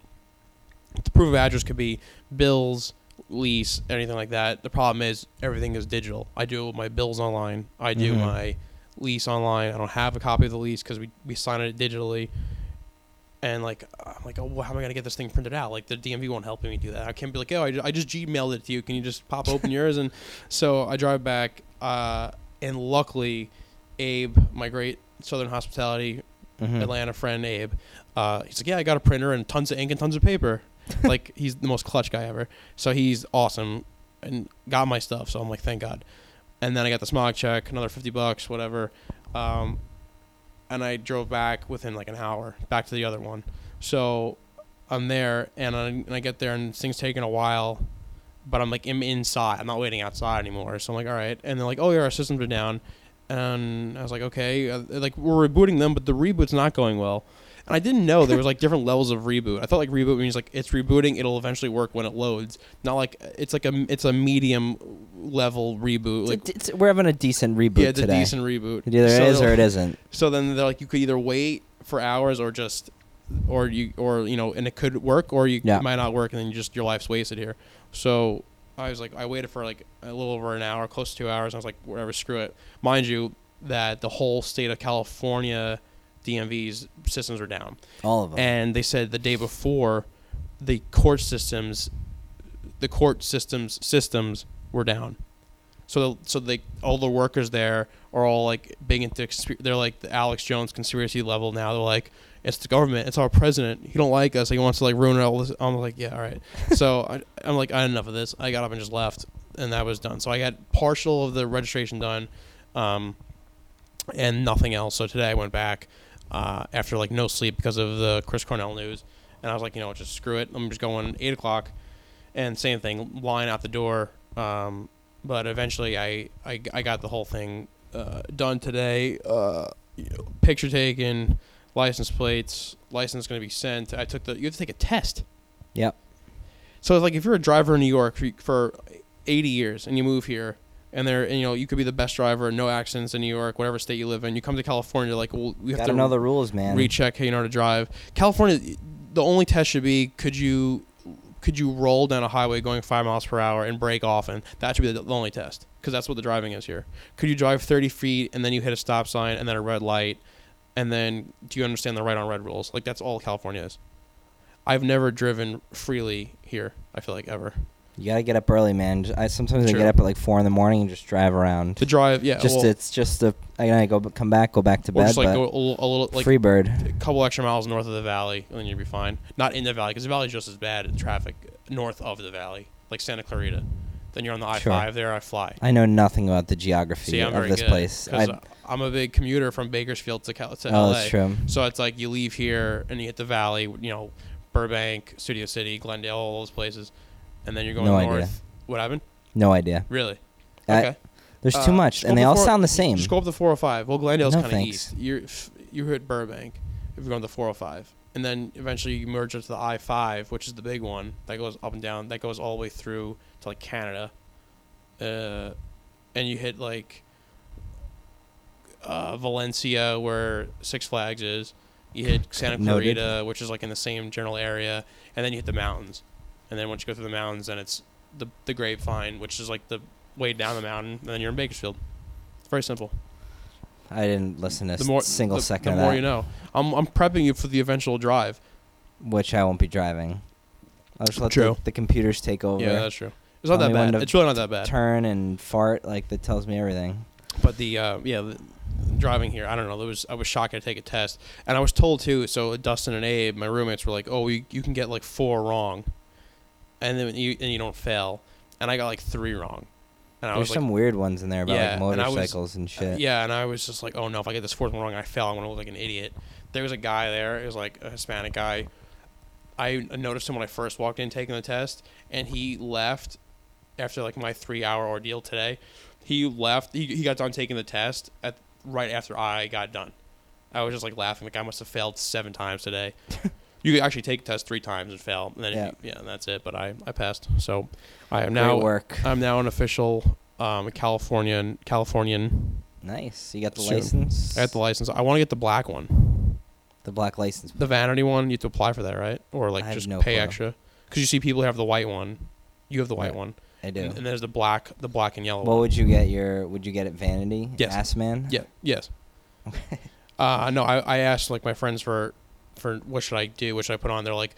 The proof of address could be bills, lease, anything like that. The problem is everything is digital. I do my bills online. I do Mhm. my lease online. I don't have a copy of the lease because we, we signed it digitally. And like I'm like, oh, well, how am I gonna get this thing printed out? Like the DMV won't help me do that. I can't be like, oh, I just, I just Gmailed it to you. Can you just pop open *laughs* yours? And so I drive back, uh, and luckily, Abe, my great Southern Hospitality Mhm. Atlanta friend Abe, uh, he's like, yeah, I got a printer and tons of ink and tons of paper. *laughs* like he's the most clutch guy ever. So he's awesome and got my stuff. So I'm like, thank God. And then I got the smog check, another fifty bucks, whatever. Um, and I drove back within like an hour back to the other one. So I'm there, and I, and I get there, and thing's taking a while. But I'm like, I'm inside. I'm not waiting outside anymore. So I'm like, all right. And they're like, oh yeah, our systems are down. And I was like, okay. Uh, like we're rebooting them, but the reboot's not going well. And I didn't know there was like different levels of reboot. I thought like reboot means like it's rebooting, it'll eventually work when it loads. Not like it's like a it's a medium level reboot. Like It's- it's- we're having a decent reboot yeah, it's today. a decent reboot. It either So is or it isn't. so then they're like, you could either wait for hours or just, or you, or you know, and it could work, or you Yeah. it might not work, and then you just your life's wasted here. So I was like, I waited for like a little over an hour, close to two hours. And I was like, whatever, screw it. Mind you, that the whole state of California DMV's systems were down, All of them. and they said the day before, the court systems, the court systems systems were down. So so they all the workers there are all like big into they're like the Alex Jones conspiracy level now. They're like it's the government, it's our president. He don't like us. He wants to like ruin all this. I'm like yeah, all right. *laughs* so I, I'm like I had enough of this. I got up and just left, and that was done. So I got partial of the registration done, um, and nothing else. So today I went back uh, after like no sleep because of the Chris Cornell news, and I was like you know just screw it. I'm just going eight o'clock, and same thing, line out the door. Um, but eventually I, I, I got the whole thing uh, done today. Uh, you know, picture taken, license plates, license going to be sent. I took the. You have to take a test. Yep. So it's like if you're a driver in New York for, for 80 years and you move here, and there, and, you know, you could be the best driver, no accidents in New York, whatever state you live in. You come to California, like, well, we have Gotta to know the rules, man. recheck how you know how to drive. California, the only test should be could you could you roll down a highway going five miles per hour and brake often? That should be the, the only test because that's what the driving is here. Could you drive 30 feet and then you hit a stop sign and then a red light, and then do you understand the right on red rules? Like that's all California is. I've never driven freely here. I feel like ever. You gotta get up early, man. I sometimes I get up at like four in the morning and just drive around. To drive, yeah, just well, it's just a I gotta go come back, go back to or bed, just like but go a little, a little like free bird. a couple extra miles north of the valley, and then you'll be fine. Not in the valley, because the valley's just as bad in traffic north of the valley, like Santa Clarita. Then you're on the I Sure. five there. I fly. I know nothing about the geography See, I'm of very this good, place. 'cause I, I'm a big commuter from Bakersfield to, Cal- to oh, LA. that's true. So it's like you leave here and you hit the valley, you know, Burbank, Studio City, Glendale, all those places, and then you're going No north. idea. What happened? No idea. Really? I- Okay. There's Uh, too much, and they all before- sound the same. Just go up the 405. Well, Glendale's No, kind of east. You're you hit Burbank if you're going to the 405, and then eventually you merge into the I5, which is the big one that goes up and down. That goes all the way through to like Canada, uh, and you hit like uh, Valencia, where Six Flags is. You hit Santa Noted. Clarita, which is like in the same general area, and then you hit the mountains. And then once you go through the mountains, then it's the the Grapevine, which is like the way down the mountain, and then you're in Bakersfield. It's very simple I didn't listen to a more single the, second the more that, you know. I'm I'm prepping you for the eventual drive. which I won't be driving. I'll just let True. the, the computers take over. Yeah, that's true. It's not Tell that bad. It's really not that bad. Turn and fart like that tells me everything. But the uh, yeah, the, driving here, I don't know. There was I was shocked to take a test, and I was told too. So Dustin and Abe, my roommates, were like, "Oh, you, you can get like four wrong, and then you and you don't fail." And I got like three wrong, and I There's was like, some weird ones in there about Yeah, like and was- motorcycles and, Uh, shit. Yeah, and I was just like, oh no, if I get this fourth one wrong, I fail. I'm gonna look like an idiot. There was a guy there. It was like a Hispanic guy. I noticed him when I first walked in taking the test, and he left after like my three hour ordeal today. He left. He, he got done taking the test at right after I got done. I was just like laughing. The guy must have failed seven times today. *laughs* you could actually take a test three times and fail, and then Yeah. yeah, yeah, and that's it. But I I passed. So I am Great now work. I'm now an official um, Californian Californian Nice. You got the Soon. license. I got the license. I want to get the black one, the black license. the vanity one. You have to apply for that, right? Or like I just no pay clue. extra? Because you see people have the white one. You have the white Right. one, I do. and, and there's the black, the black and yellow. what one. would you get your? Would you get it vanity? Yes. Ass man. Yeah. Yes. *laughs* uh, no, I, I asked like my friends for for what should I do? What should I put on? They're like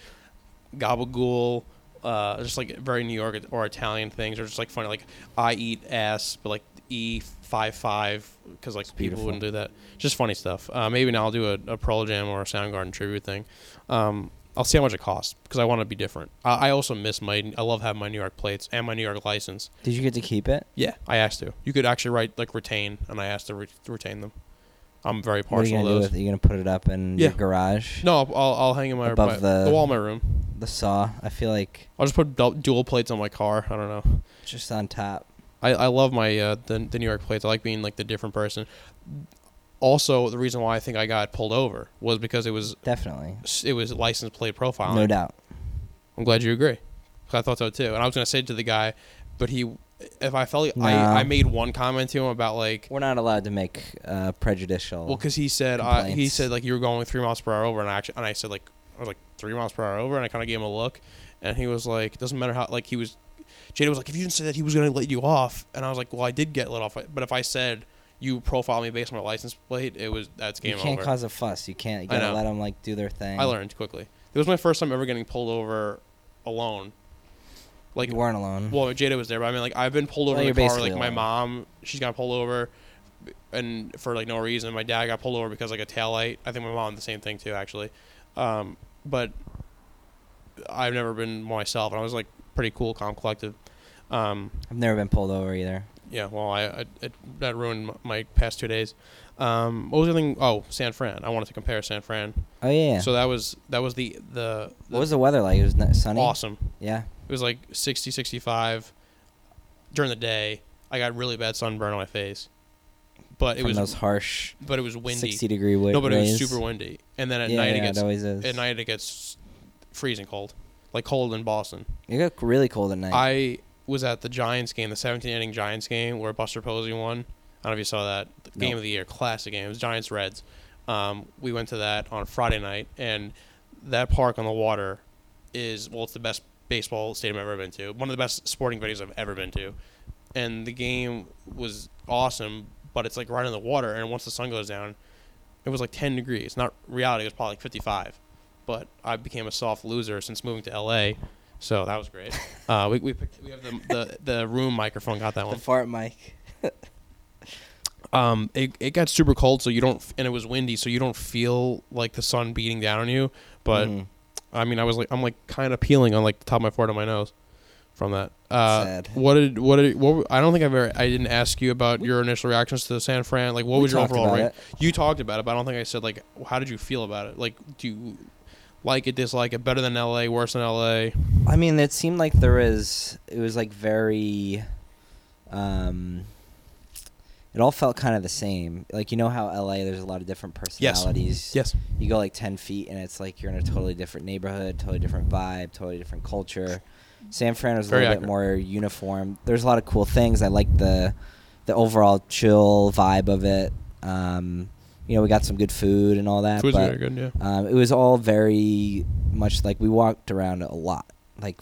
gabagool, uh, just like very New York or Italian things, or just like funny, like I eat ass, but like E five five because like people beautiful. wouldn't do that. Just funny stuff. Uh, maybe now I'll do a, a Pearl Jam or a Soundgarden tribute thing. Um, I'll see how much it costs because I want to be different. I, I also miss my. I love having my New York plates and my New York license. Did you get to keep it? Yeah, I asked to. You could actually write like retain, and I asked to re- retain them. I'm very What are you partial gonna to do those. with it? You gonna put it up in Yeah. your garage? No, I'll, I'll, I'll hang in my, Above my the- the wall in my room. The saw. I feel like I'll just put dual plates on my car. I don't know. just on top. I, I love my uh, the the New York plates. I like being like the different person. Also, the reason why I think I got pulled over was because it was Definitely. it was license plate profiling. No doubt. I'm glad you agree. I thought so too. And I was gonna say to the guy, but he, if I felt like No. I, I made one comment to him about like, We're not allowed to make uh, prejudicial. well, because he said I, he said like you were going three miles per hour over, and I actually and I said like I was like three miles per hour over, and I kind of gave him a look, and he was like, doesn't matter how like he was. Jada was like, if you didn't say that he was gonna let you off, and I was like, well, I did get let off, but if I said you profile me based on my license plate, it was that's game over. you can't over. cause a fuss. You can't. You gotta let them like do their thing. I learned quickly. It was my first time ever getting pulled over alone. Like you weren't alone. Well, Jada was there, but I mean, like I've been pulled over Well, in the car. Like my mom, she's got pulled over, and for like no reason. My dad got pulled over because like a tail light. I think my mom did the same thing too, actually. Um, but I've never been myself, and I was like pretty cool, calm, collected. Um, I've never been pulled over either. yeah, well, I, I it, that ruined my past two days. Um, what was the thing? Oh, San Fran. I wanted to compare San Fran. Oh yeah. So that was that was the the, the what was the weather like? It was sunny. awesome. Yeah. It was like 60, 65 during the day. I got really bad sunburn on my face, but it From was those harsh but it was windy. sixty degree wi- no, but it was super windy. And then at yeah, night yeah, it gets it always is. at night it gets freezing cold, like cold in Boston. It got really cold at night. I was at the Giants game, the 17 inning Giants game where Buster Posey won. I don't know if you saw that the game of the year, classic game. It was Giants Reds. Um, we went to that on Friday night, and that park on the water is well, it's the best baseball stadium I've ever been to. One of the best sporting venues I've ever been to, and the game was awesome. But it's like right in the water, and once the sun goes down, it was like 10 degrees. Not reality, it was probably like 55. But I became a soft loser since moving to LA, so that was great. *laughs* Uh, we we, picked, we have the, the the room microphone got that one. the fart mic. Um, it it got super cold, so you don't, and it was windy, so you don't feel like the sun beating down on you. But Mhm. I mean, I was like, I'm like kind of peeling on like the top of my forehead on my nose from that. Uh, Sad. What did what did what? I don't think I've ever. I didn't ask you about your initial reactions to San Fran. Like, what was your talked overall about rate? it. You talked about it, but I don't think I said like, how did you feel about it? Like, do you like it, dislike it, better than L.A., worse than L.A.? I mean, it seemed like there was. It was like very. Um, it all felt kind of the same. Like you know how LA, there's a lot of different personalities. Yes. yes. You go like ten feet, and it's like you're in a totally different neighborhood, totally different vibe, totally different culture. San Fran was a little accurate. bit more uniform. There's a lot of cool things. I like the the overall chill vibe of it. Um, you know, we got some good food and all that. Food's but very good. Yeah. um, it was all very much like we walked around a lot, like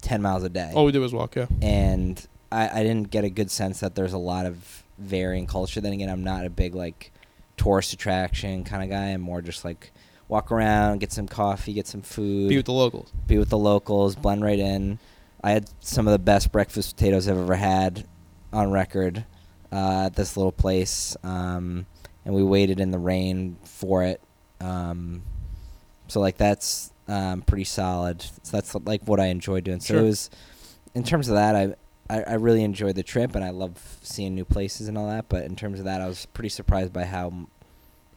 ten miles a day, All we did was walk. Yeah. and I, I didn't get a good sense that there's a lot of varying culture. Then again, I'm not a big like tourist attraction kind of guy. I'm more just like walk around, get some coffee, get some food, Be with the locals. be with the locals, blend right in. I had some of the best breakfast potatoes I've ever had on record uh, at this little place, um, and we waited in the rain for it. Um, so like that's um, pretty solid. So that's like what I enjoy doing. So Sure. it was in terms of that, I, I I really enjoyed the trip, and I love seeing new places and all that. But in terms of that, I was pretty surprised by how m-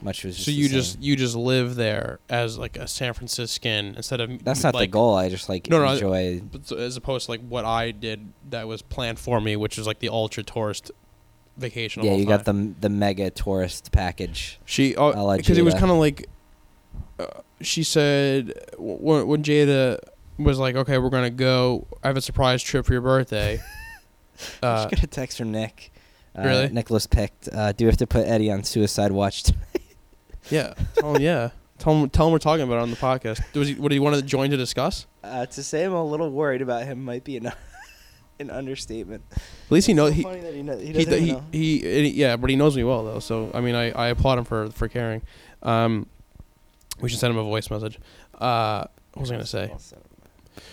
much it was. Just So the you same. just you just live there as like a San Franciscan instead of that's not the goal. I just like No, no, enjoy. but as opposed to like what I did that was planned for me, which was like the ultra tourist vacation. Yeah, you got the the mega tourist package. she oh because it was kind of like uh, she said when, when Jada was like, okay, we're gonna go. I have a surprise trip for your birthday. *laughs* *laughs* Uh, just got a text from Nick. Uh, Really? Nicholas picked. Uh, do we have to put Eddie on suicide watch? *laughs* tonight? yeah, tell him yeah. Tell him, tell him we're talking about it on the podcast. Was he, what do you want to join to discuss? Uh, to say I'm a little worried about him might be an *laughs* an understatement. At least he knows So he, funny that he, kno- he he, doesn't he, know. he, he- yeah, but he knows me well though. So I mean, I, I applaud him for for caring. Um, We should send him a voice message. Uh, what was I gonna say?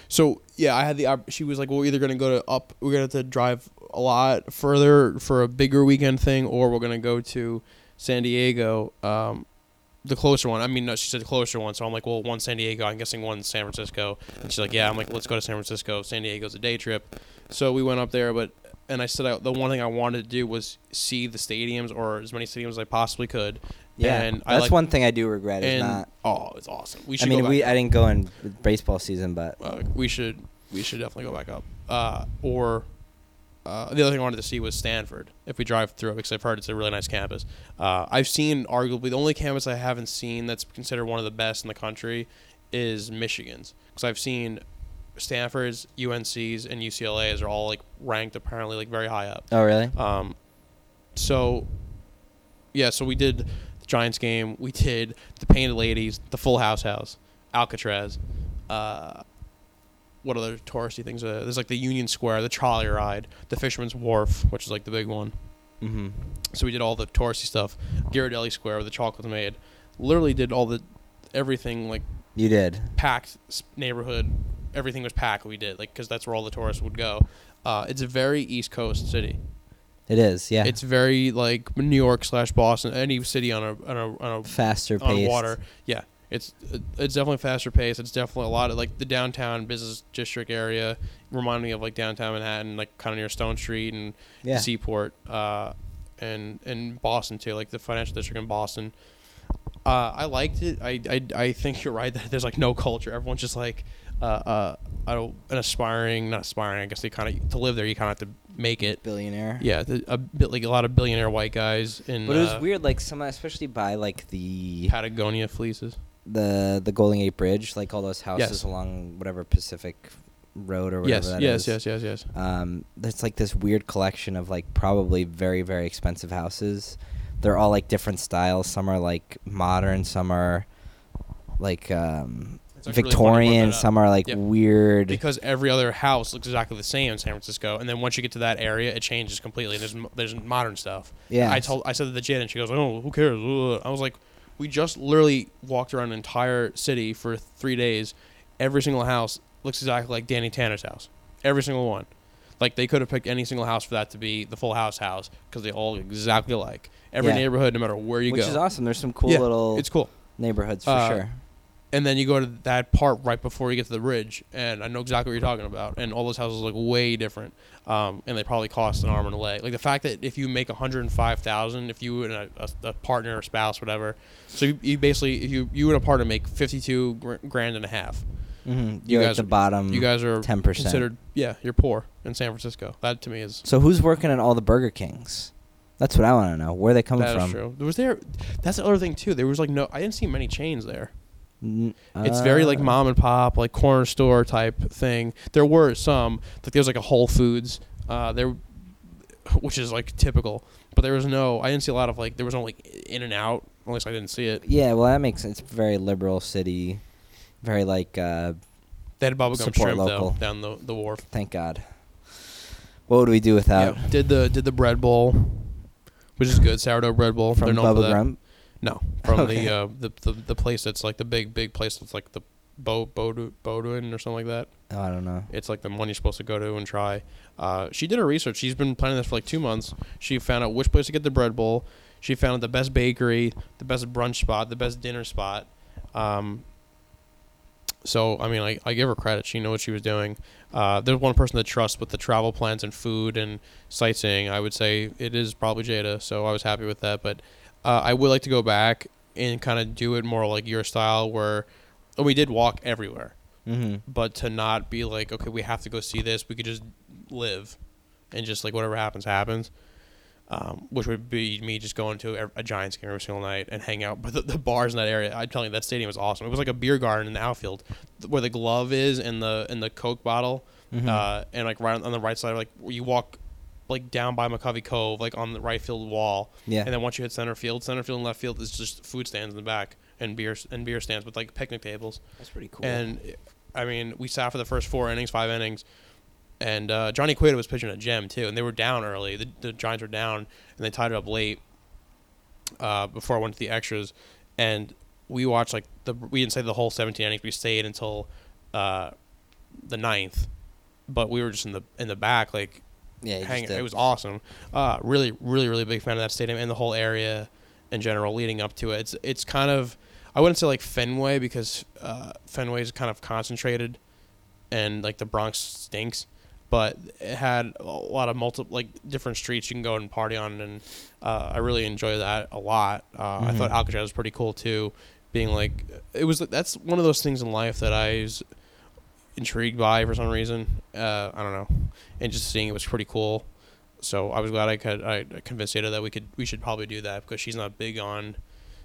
So yeah, I had the. She was like, "Well, we're either gonna go to up. We're gonna have to drive a lot further for a bigger weekend thing, or we're gonna go to San Diego, um, the closer one. I mean, no, she said the closer one. So I'm like, well, one San Diego. I'm guessing one San Francisco. And she's like, yeah. I'm like, let's go to San Francisco. San Diego's a day trip. So we went up there, but and I said I, the one thing I wanted to do was see the stadiums or as many stadiums as I possibly could. Yeah, and that's like, one thing I do regret is And not. oh, it's awesome. We I mean, go we I didn't go in baseball season, but uh, we should we should definitely go back up. Uh, or uh, the other thing I wanted to see was Stanford. If we drive through it, because I've heard it's a really nice campus. Uh, I've seen arguably the only campus I haven't seen that's considered one of the best in the country is Michigan's. Because I've seen Stanford's, UNC's, and UCLA's are all like ranked apparently like very high up. oh really? Um, so, yeah, so we did Giants game. We did the Painted Ladies, the Full House House, Alcatraz. Uh, what other touristy things? Uh, there's like the Union Square, the trolley ride, the Fisherman's Wharf, which is like the big one. Mm-hmm. So we did all the touristy stuff. Ghirardelli Square, where the chocolate's made. Literally did all the everything like You did. packed neighborhood. Everything was packed. We did like because that's where all the tourists would go. Uh, it's a very East Coast city. It is. Yeah. It's very like New York slash Boston, any city on a on a on faster a on paced. water. Yeah, it's it's definitely faster paced. It's definitely a lot of like the downtown business district area. Remind me of like downtown Manhattan, like kind of near Stone Street and Yeah. the Seaport, uh, and and Boston too, like the financial district in Boston. Uh, I liked it. I, I I think you're right that there's like no culture. Everyone's just like uh, uh, an aspiring, not aspiring. I guess they kind of to live there. You kind of have to make it. Billionaire. Yeah, the, a bit like a lot of billionaire white guys in But it was uh, weird, like some, especially by like the Patagonia fleeces. the the Golden Gate Bridge, like all those houses Yes. along whatever Pacific Road or whatever Yes, that yes, is. yes, yes, yes. Um, there's like this weird collection of like probably very very expensive houses. They're all like different styles. Some are like modern. Some are like um, It's actually really funny you brought Victorian. that. Some are like Yep. weird. because every other house looks exactly the same in San Francisco, and then once you get to that area, it changes completely. There's there's modern stuff. yeah, I told I said to the Jen, and she goes, "Oh, who cares?" I was like, "We just literally walked around an entire city for three days. Every single house looks exactly like Danny Tanner's house. Every single one. Like they could have picked any single house for that to be the Full House house because they all look exactly like Every Yeah. neighborhood, no matter where you which go, Which is awesome. There's some cool Yeah, little it's cool. neighborhoods for Uh, sure. And then you go to that part right before you get to the bridge, and I know exactly what you're talking about. And all those houses look way different, um, and they probably cost an arm and a leg. Like the fact that if you make 105,000, if you and a, a, a partner or spouse, whatever, so you, you basically if you you and a partner make 52 grand and a half. Mm-hmm. you guys at are- the bottom. you guys are 10%. considered yeah, you're poor in San Francisco. That to me is So who's working at all the Burger Kings? That's what I want to know. Where are they coming that from? true. There was there. That's the other thing too. There was like no. I didn't see many chains there. It's very like uh, mom and pop, like corner store type thing. There were some, like there was like a Whole Foods, uh, there, which is like typical. But there was no. I didn't see a lot of like. There was no like In and Out. At least I didn't see it. Yeah, well, that makes sense. It's very liberal city. Very like. uh They had bubblegum Support shrimp local. though down the the wharf. Thank God. What would we do without Yeah. Did the did the bread bowl, which is good sourdough bread bowl. They're from known for Bubba that. Gump? No, from Okay. the, uh, the the the place that's like the big big place that's like the Bo Bodu Boduin or something like that. Oh, I don't know. It's like the one you're supposed to go to and try. Uh, she did her research. She's been planning this for like two months. She found out which place to get the bread bowl. She found out the best bakery, the best brunch spot, the best dinner spot. Um, so I mean, I, I give her credit. She knew what she was doing. Uh, there's one person to trust with the travel plans and food and sightseeing. I would say it is probably Jada. So I was happy with that. But uh, I would like to go back and kind of do it more like your style, where we did walk everywhere Mm-hmm. but to not be like, okay, we have to go see this. We could just live, and just like whatever happens, happens. Um, which would be me just going to a, Giants game every single night and hang out. But the, the bars in that area, I'm telling you, that stadium was awesome. It was like a beer garden in the outfield, where the glove is and the and the Coke bottle, Mhm. uh, and like right on the right side, like you walk, like down by McCovey Cove, like on the right field wall. Yeah. And then once you hit center field, center field and left field is just food stands in the back and beer and beer stands with like picnic tables. That's pretty cool. And I mean, we sat for the first four innings, five innings, and uh, Johnny Cueto was pitching a gem too, and they were down early. The, the Giants were down, and they tied it up late uh, before I went to the extras, and we watched like the we didn't stay the whole 17 innings. We stayed until uh, the ninth, but we were just in the in the back like Yeah, just It was awesome. Uh, really, really, really big fan of that stadium and the whole area in general leading up to it. It's it's kind of I wouldn't say like Fenway because uh, Fenway is kind of concentrated, and like the Bronx stinks. But it had a lot of multiple like different streets you can go and party on, and uh, I really enjoy that a lot. Uh, I thought. Alcatraz was pretty cool too, being like it was. That's one of those things in life that I was intrigued by for some reason. Uh, I don't know, and just seeing it was pretty cool. So I was glad I could I convinced Jada that we could we should probably do that because she's not big on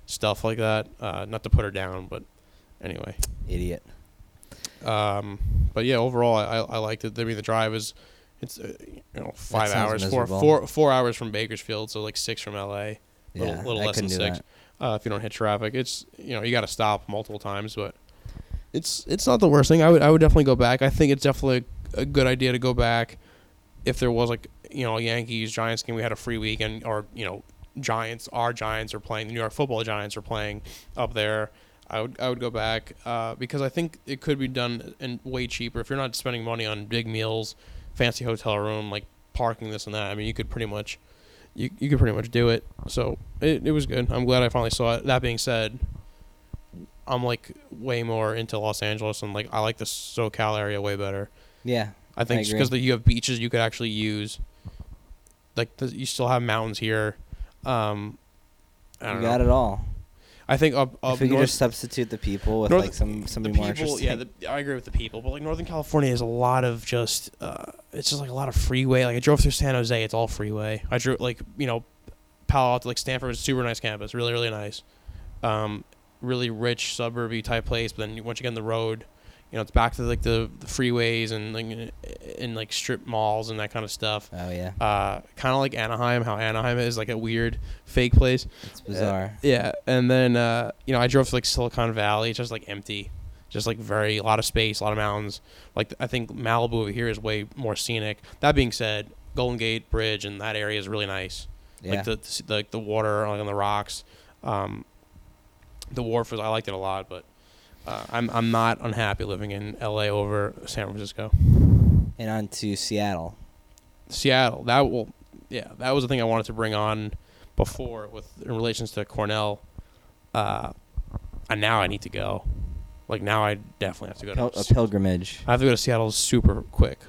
stuff like that. Uh, not to put her down, but anyway. Idiot. Um, but yeah, overall I, I, liked it. I mean the drive is it's uh, you know five hours, four four four hours from Bakersfield, so like six from LA. Yeah, Little- little less than six. Uh, if you don't hit traffic, it's you know you got to stop multiple times, but it's it's not the worst thing. I would I would definitely go back. I think it's definitely a, good idea to go back if there was like you know Yankees Giants game. We had a free weekend, or you know Giants, our Giants are playing. The New York Football Giants are playing up there. I would I would go back uh, because I think it could be done and way cheaper if you're not spending money on big meals, fancy hotel room, like parking this and that. I mean, you could pretty much you you could pretty much do it. So it it was good. I'm glad I finally saw it. That being said, I'm like way more into Los Angeles and like I like the SoCal area way better. Yeah. I think just because you have beaches you could actually use. Like the, you still have mountains here. Um, I You got know. it all. I think up up if we north, just substitute the people with North- like some the somebody more people, interesting. yeah, the, I agree with the people, but like Northern California is a lot of just, uh, it's just like a lot of freeway. Like I drove through San Jose, it's all freeway. I drove like you know, Palo Alto, like Stanford, is a super nice campus, really really nice, um, really rich suburby type place. But then once you get on the road, you know, it's back to like the, the freeways and like and like strip malls and that kind of stuff. oh yeah, Uh, kind of like Anaheim, how Anaheim is like a weird fake place. it's bizarre. Yeah, and then uh, you know I drove to like Silicon Valley, it's just like empty, just like very a lot of space, a lot of mountains. Like I think Malibu over here is way more scenic. That being said, Golden Gate Bridge and that area is really nice. yeah. Like the, the like the water like on the rocks, um, the wharf was I liked it a lot, but uh, I'm I'm not unhappy living in L.A. over San Francisco. and on to Seattle. Seattle. That will, yeah, that was the thing I wanted to bring on before with in relations to Cornell. Uh, and now I need to go. Like now, I definitely have to go. To, a pilgrimage. I have to go to Seattle super quick.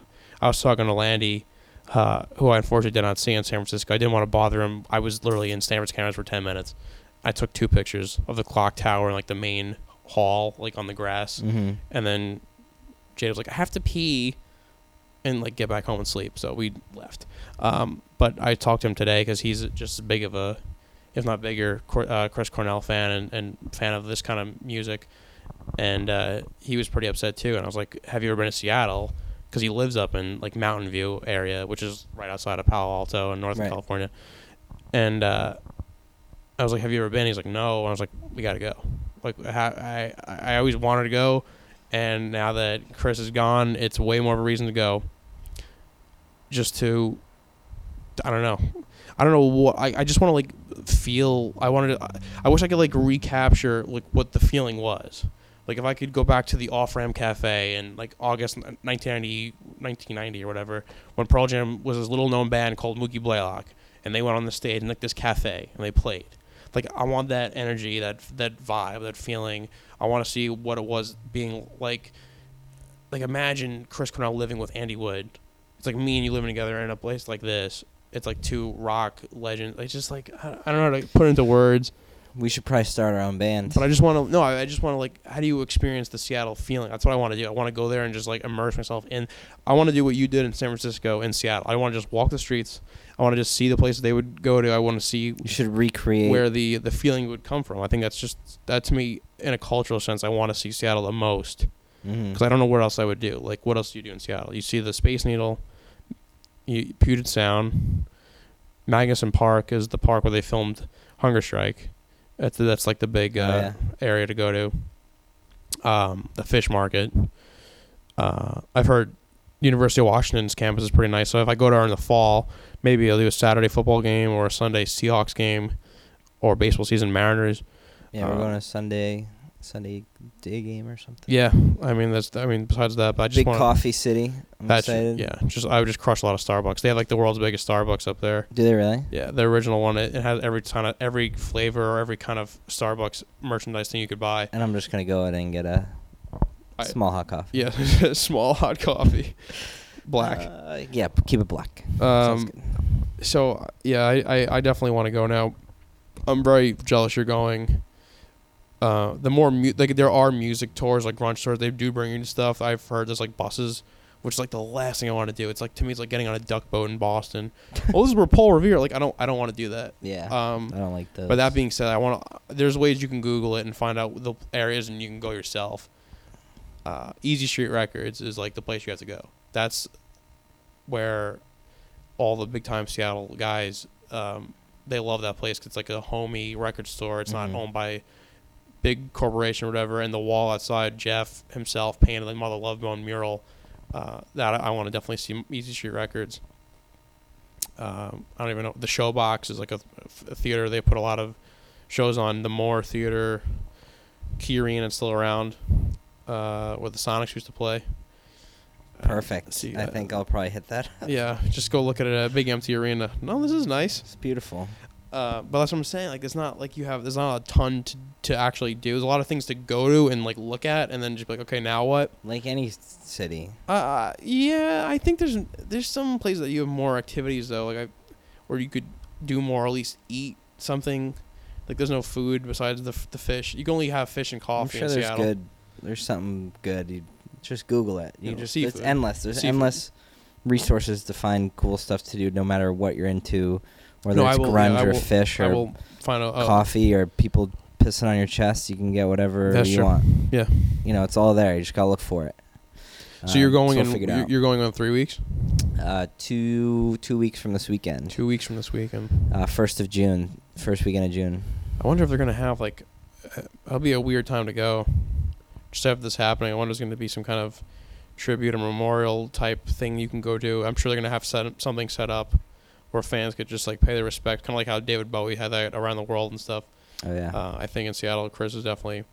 I was talking to Landy, uh, who I unfortunately did not see in San Francisco. I didn't want to bother him. I was literally in Stanford's cameras for ten minutes. I took two pictures of the clock tower and like the main hall, like on the grass. Mm-hmm. And then Jade was like, I have to pee and like get back home and sleep. So we left. Um, but I talked to him today because he's just as big of a, if not bigger, Cor- uh, Chris Cornell fan and, and fan of this kind of music. And uh, he was pretty upset too. And I was like, Have you ever been to Seattle? Because he lives up in like Mountain View area, which is right outside of Palo Alto in Northern Right. California. And uh, I was like, "Have you ever been?" He's like, "No." And I was like, "We got to go." Like I, I, I always wanted to go, and now that Chris is gone, it's way more of a reason to go. Just to, I don't know, I don't know what I, I just want to like feel. I wanted to. I wish I could like recapture like what the feeling was. Like if I could go back to the Off Ramp Cafe in like August 1990, 1990 or whatever, when Pearl Jam was this little known band called Mookie Blaylock, and they went on the stage in like this cafe and they played. Like I want that energy, that that vibe, that feeling. I want to see what it was being like. Like imagine Chris Cornell living with Andy Wood. It's like me and you living together in a place like this. It's like two rock legends. It's just like I I don't know how to put it into words. We should probably start our own band. But I just want to no. I I just want to like. How do you experience the Seattle feeling? That's what I want to do. I want to go there and just like immerse myself in. I want to do what you did in San Francisco in Seattle. I want to just walk the streets. I want to just see the places they would go to. I want to see you should recreate. where the the feeling would come from. I think that's just that to me in a cultural sense. I want to see Seattle the most mm-hmm. because I don't know what else I would do. Like what else do you do in Seattle? You see the Space Needle, you, Puget Sound, Magnuson Park is the park where they filmed Hunger Strike. That's that's like the big uh, Oh, yeah. area to go to. Um, the fish market. Uh, I've heard University of Washington's campus is pretty nice. So if I go there in the fall, maybe I'll do a Saturday football game or a Sunday Seahawks game, or baseball season Mariners. Yeah, we're Uh, going to Sunday Sunday day game or something. Yeah, I mean that's. I mean besides that, but I just Big want coffee city. I'm That's excited. yeah. Just I would just crush a lot of Starbucks. They have like the world's biggest Starbucks up there. Do they really? Yeah, the original one. It, it has every kind of every flavor or every kind of Starbucks merchandise thing you could buy. And I'm just gonna go in and get a I- small hot coffee. Yeah, *laughs* small hot coffee, black. Uh, yeah, keep it black. Um, good. so yeah, I, I, I definitely want to go now. I'm very jealous you're going. Uh, the more mu- like there are music tours like grunge tours, they do bring you stuff. I've heard there's like buses, which is like the last thing I want to do. It's like to me, it's like getting on a duck boat in Boston. *laughs* well this is where Paul Revere. Like I don't I don't want to do that. Yeah. Um, I don't like those. but that being said, I want to. There's ways you can Google it and find out the areas, and you can go yourself. Uh, Easy Street Records is like the place you have to go. That's where all the big time Seattle guys um, they love that place cause it's like a homey record store. It's Mhm. not owned by big corporation or whatever. And the wall outside, Jeff himself painted the Mother Love Bone mural. Uh, that I, I want to definitely see Easy Street Records. Um, I don't even know. The Showbox is like a, a theater. They put a lot of shows on. The Moore Theater, Key Arena is still around, uh, where the Sonics used to play. Uh, Perfect. see, I uh, think I'll probably hit that. Yeah, just go look at it. A big empty arena. No, this is nice. It's beautiful. Uh, but that's what I'm saying. Like, it's not like you have. There's not a ton to to actually do. There's a lot of things to go to and like look at, and then just be like, okay, now what? Like any s- city. Uh, yeah, I think there's there's some places that you have more activities though, like I, where you could do more, or at least eat something. Like there's no food besides the f- the fish. You can only have fish and I'm coffee sure in there's Seattle. good. There's something good. You just Google it. You know, just seafood. it's endless. There's Seafood. endless resources to find cool stuff to do, no matter what you're into, whether No, it's will- grunge I or will- fish or out. oh, coffee or people pissing on your chest. You can get whatever That's you true. want. Yeah. You know, it's all there. You just gotta look for it. So you're Um, going we'll in. figure it You're, you're going on three weeks. uh, two two weeks from this weekend. Two weeks from this weekend. Uh, first of June, first weekend of June. I wonder if they're gonna have like, uh, that'll be a weird time to go. Just have this happening. I wonder if there's gonna be some kind of tribute or memorial type thing you can go do. I'm sure they're gonna have set something set up where fans could just like pay their respect, kind of like how David Bowie had that around the world and stuff. Oh yeah. Uh, I think in Seattle, Chris is definitely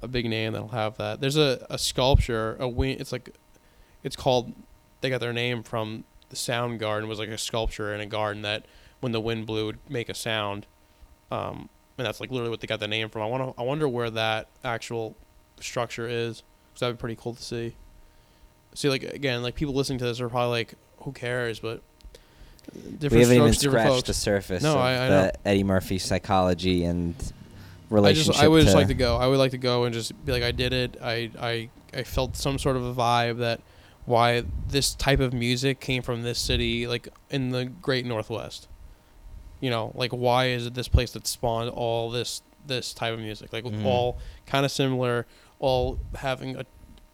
a big name that'll have that. There's a, a sculpture, a wing. It's like, it's called. They got their name from the sound garden. Was like a sculpture in a garden that when the wind blew would make a sound, um, and that's like literally what they got the name from. I want to. I wonder where that actual structure is. Cause that'd be pretty cool to see. See, like again, like people listening to this are probably like, "Who cares?" But different we haven't even different scratched folks. the surface No, of I- I the know. Eddie Murphy psychology and I just I would just like to go. I would like to go and just be like I did it. I I I felt some sort of a vibe that why this type of music came from this city like in the great northwest. You know, like why is it this place that spawned all this this type of music? Like Mhm. all kind of similar, all having a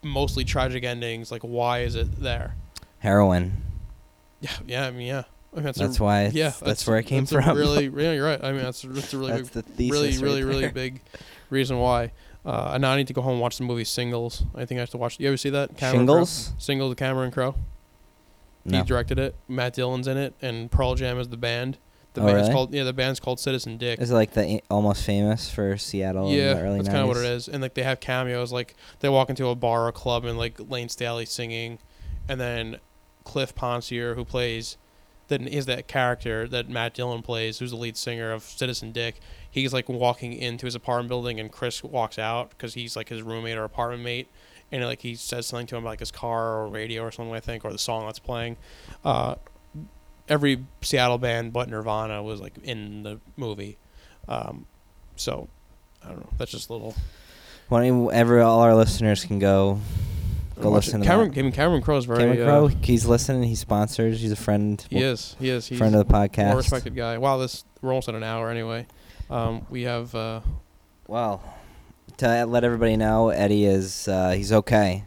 mostly tragic endings. Like why is it there? heroin. Yeah, yeah, I mean, yeah. I mean, that's That's a, why. Yeah, that's, where it came that's from. really, *laughs* yeah, you're right. I mean, that's that's a really big the really, right really, really big reason why. Uh, and now I need to go home and watch the movie Singles. I think I have to watch. You ever see that? Cameron Crowe? Shingles. Singles, Cameron Crowe. No. He directed it. Matt Dillon's in it, and Pearl Jam is the band. The Oh, band's really? called yeah. The band's called Citizen Dick. Is it like the almost famous for Seattle yeah, in the early that's kind of what it is. And like they have cameos. Like they walk into a bar or club and like Layne Staley singing, and then Cliff Poncier who plays, that is that character that Matt Dillon plays, who's the lead singer of Citizen Dick. He's like walking into his apartment building, and Chris walks out because he's like his roommate or apartment mate, and like he says something to him about like his car or radio or something I think, or the song that's playing. Uh, every Seattle band but Nirvana was like in the movie. Um, so I don't know. That's just a little. Why every all our listeners can go go listen it. to Cameron, that. I mean, Cameron very. Cameron uh, he's listening. He sponsors. He's a friend. He is. He is. He's friend of the podcast. more respected guy. Wow, this we're almost at an hour anyway. Um, we have. Uh, Well, to let everybody know, Eddie is uh, he's okay.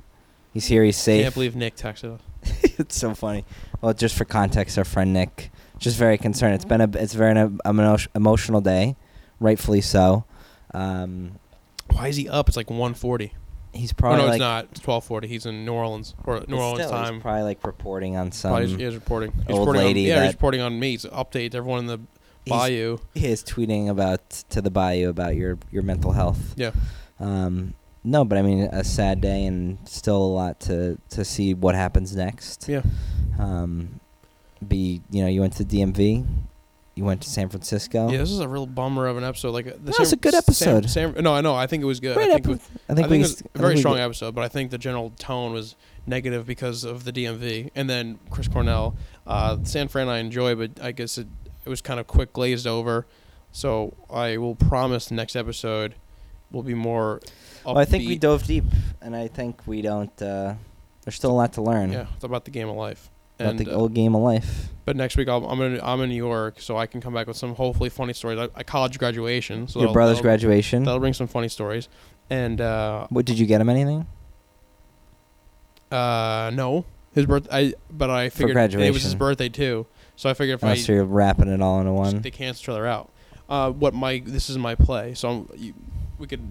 He's here. He's safe. I can't believe Nick texted us. *laughs* it's so funny. Well, just for context, our friend Nick just very concerned. It's been a it's very an emo- emotional day, rightfully so. Um, Why is he up? It's like 1:40. He's probably. Oh no, like it's not. It's 12:40. He's in New Orleans or New Orleans still, time. He's probably like reporting on some. Probably he's, he's reporting. He's old reporting lady on, yeah, he's reporting on me. An update everyone in the Bayou. he is tweeting about to the Bayou about your your mental health. Yeah. Um, no, but I mean a sad day and still a lot to to see what happens next. Yeah. Um, be you know you went to DMV, you went to San Francisco. Yeah, this is a real bummer of an episode. Like the No, it's a good episode. San, no, I know. I think it was good. Great I think, epi- it was- I think I we it was a very strong did- episode, but I think the general tone was negative because of the DMV. And then Chris Cornell, uh, San Fran, I enjoy, but I guess it it was kind of quick glazed over. So I will promise the next episode will be more. Well, I think we dove deep, and I think we don't. Uh, there's still a lot to learn Yeah, it's about the game of life. About And, the uh, old game of life. But next week I'll, I'm in I'm in New York, so I can come back with some hopefully funny stories. I, I college graduation, so Your brother's that'll- graduation. That'll bring some funny stories. And uh, What did you get him anything? uh, no, his birth. I but I figured and it was his birthday too. So I figured if Oh, I so you're wrapping it all into one. they cancel each other out. Uh, what my this is my play, so I'm, you, we could.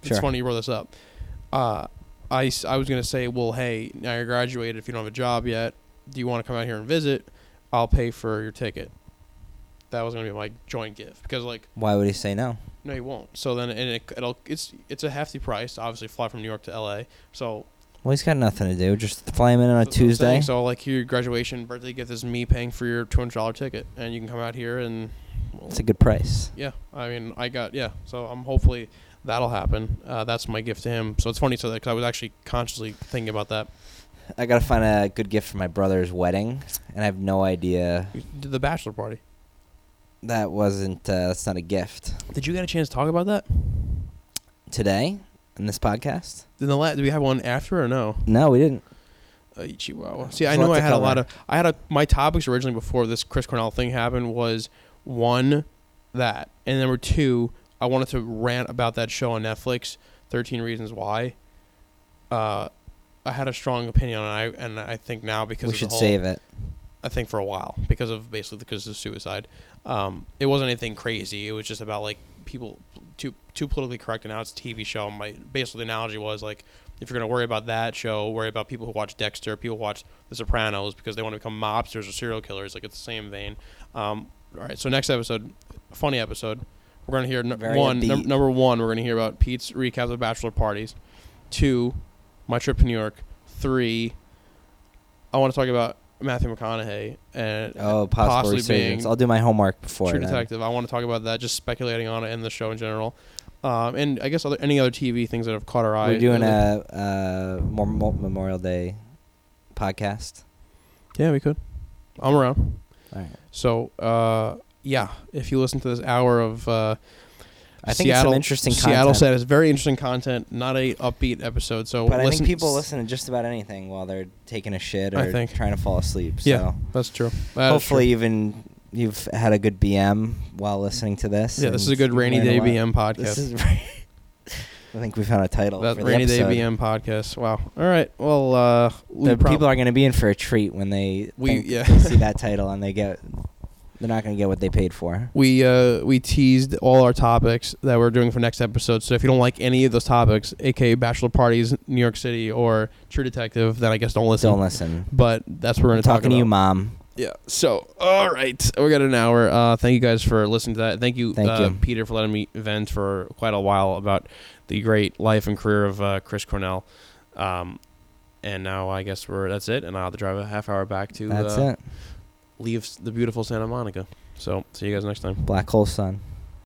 It's Sure. funny you brought this up. Uh, I, I was gonna say, well, hey, now you're graduated. If you don't have a job yet, do you want to come out here and visit? I'll pay for your ticket. That was gonna be my joint gift because like Why would he say no? no, he won't. So then and it, it'll it's it's a hefty price. to Obviously, fly from New York to L.A. So Well, he's got nothing to do. Just fly him in on a that's what I'm Tuesday. saying. So like your graduation birthday gift is me paying for your two hundred dollar ticket, and you can come out here and. well, It's a good price. Yeah, I mean, I got yeah. So I'm hopefully that'll happen. Uh, that's my gift to him. So it's funny, so because I was actually consciously thinking about that. I gotta find a good gift for my brother's wedding, and I have no idea. We did the bachelor party. That wasn't. Uh, that's not a gift. Did you get a chance to talk about that? Today in this podcast? Did the la- did we have one after or no? No, we didn't. Uh, Chihuahua. See, I There's a knew lot I to had a lot cover. of. I had a my topics originally before this Chris Cornell thing happened was one that, and number two, I wanted to rant about that show on Netflix, Thirteen Reasons Why. Uh, I had a strong opinion on it, and I think now because we should whole- save it. I think for a while because of basically because of suicide. Um, it wasn't anything crazy. It was just about like people too too politically correct, and now it's a TV show. My basically the analogy was like if you're gonna worry about that show, worry about people who watch Dexter, people who watch The Sopranos because they want to become mobsters or serial killers. Like it's the same vein. Um, all right, so next episode, funny episode. We're gonna hear n- one num- number one. We're gonna hear about Pete's recap of bachelor parties. Two, my trip to New York. Three, I want to talk about Matthew McConaughey and Oh, possible possibly resurgence. being I'll do my homework before. True then. Detective. I want to talk about that. Just speculating on it and the show in general, um, and I guess other any other TV things that have caught our eye. We're doing a, a Memorial Day podcast. yeah, we could. I'm around. All right. So uh, yeah, if you listen to this hour of uh, I think it's Seattle, some interesting Seattle content. said it's very interesting content, not a upbeat episode. So But I think people listen to just about anything while they're taking a shit I or think. trying to fall asleep. Yeah, That's true. That is hopefully true. even you've had a good BM while listening to this. yeah, this is a good rainy day. BM podcast. This is. *laughs* I think we found a title that for the rainy day. BM podcast. Wow. All right. Well, uh, we The prob- people are going to be in for a treat when they We- think yeah. they see that title and they get. They're not going to get what they paid for. we uh, we teased all our topics that we're doing for next episode. So if you don't like any of those topics, aka bachelor parties, New York City, or True Detective, then I guess don't listen. Don't listen. But that's what we're going to talk talking to you, mom. Yeah. So all right, we got an hour. Uh, thank you guys for listening to that. Thank you, Thank uh, you. Peter, for letting me vent for quite a while about the great life and career of uh, Chris Cornell. Um, and now I guess we're that's it, and I'll have to drive a half hour back to That's uh, it. Leave the beautiful Santa Monica. So see you guys next time. Black hole sun.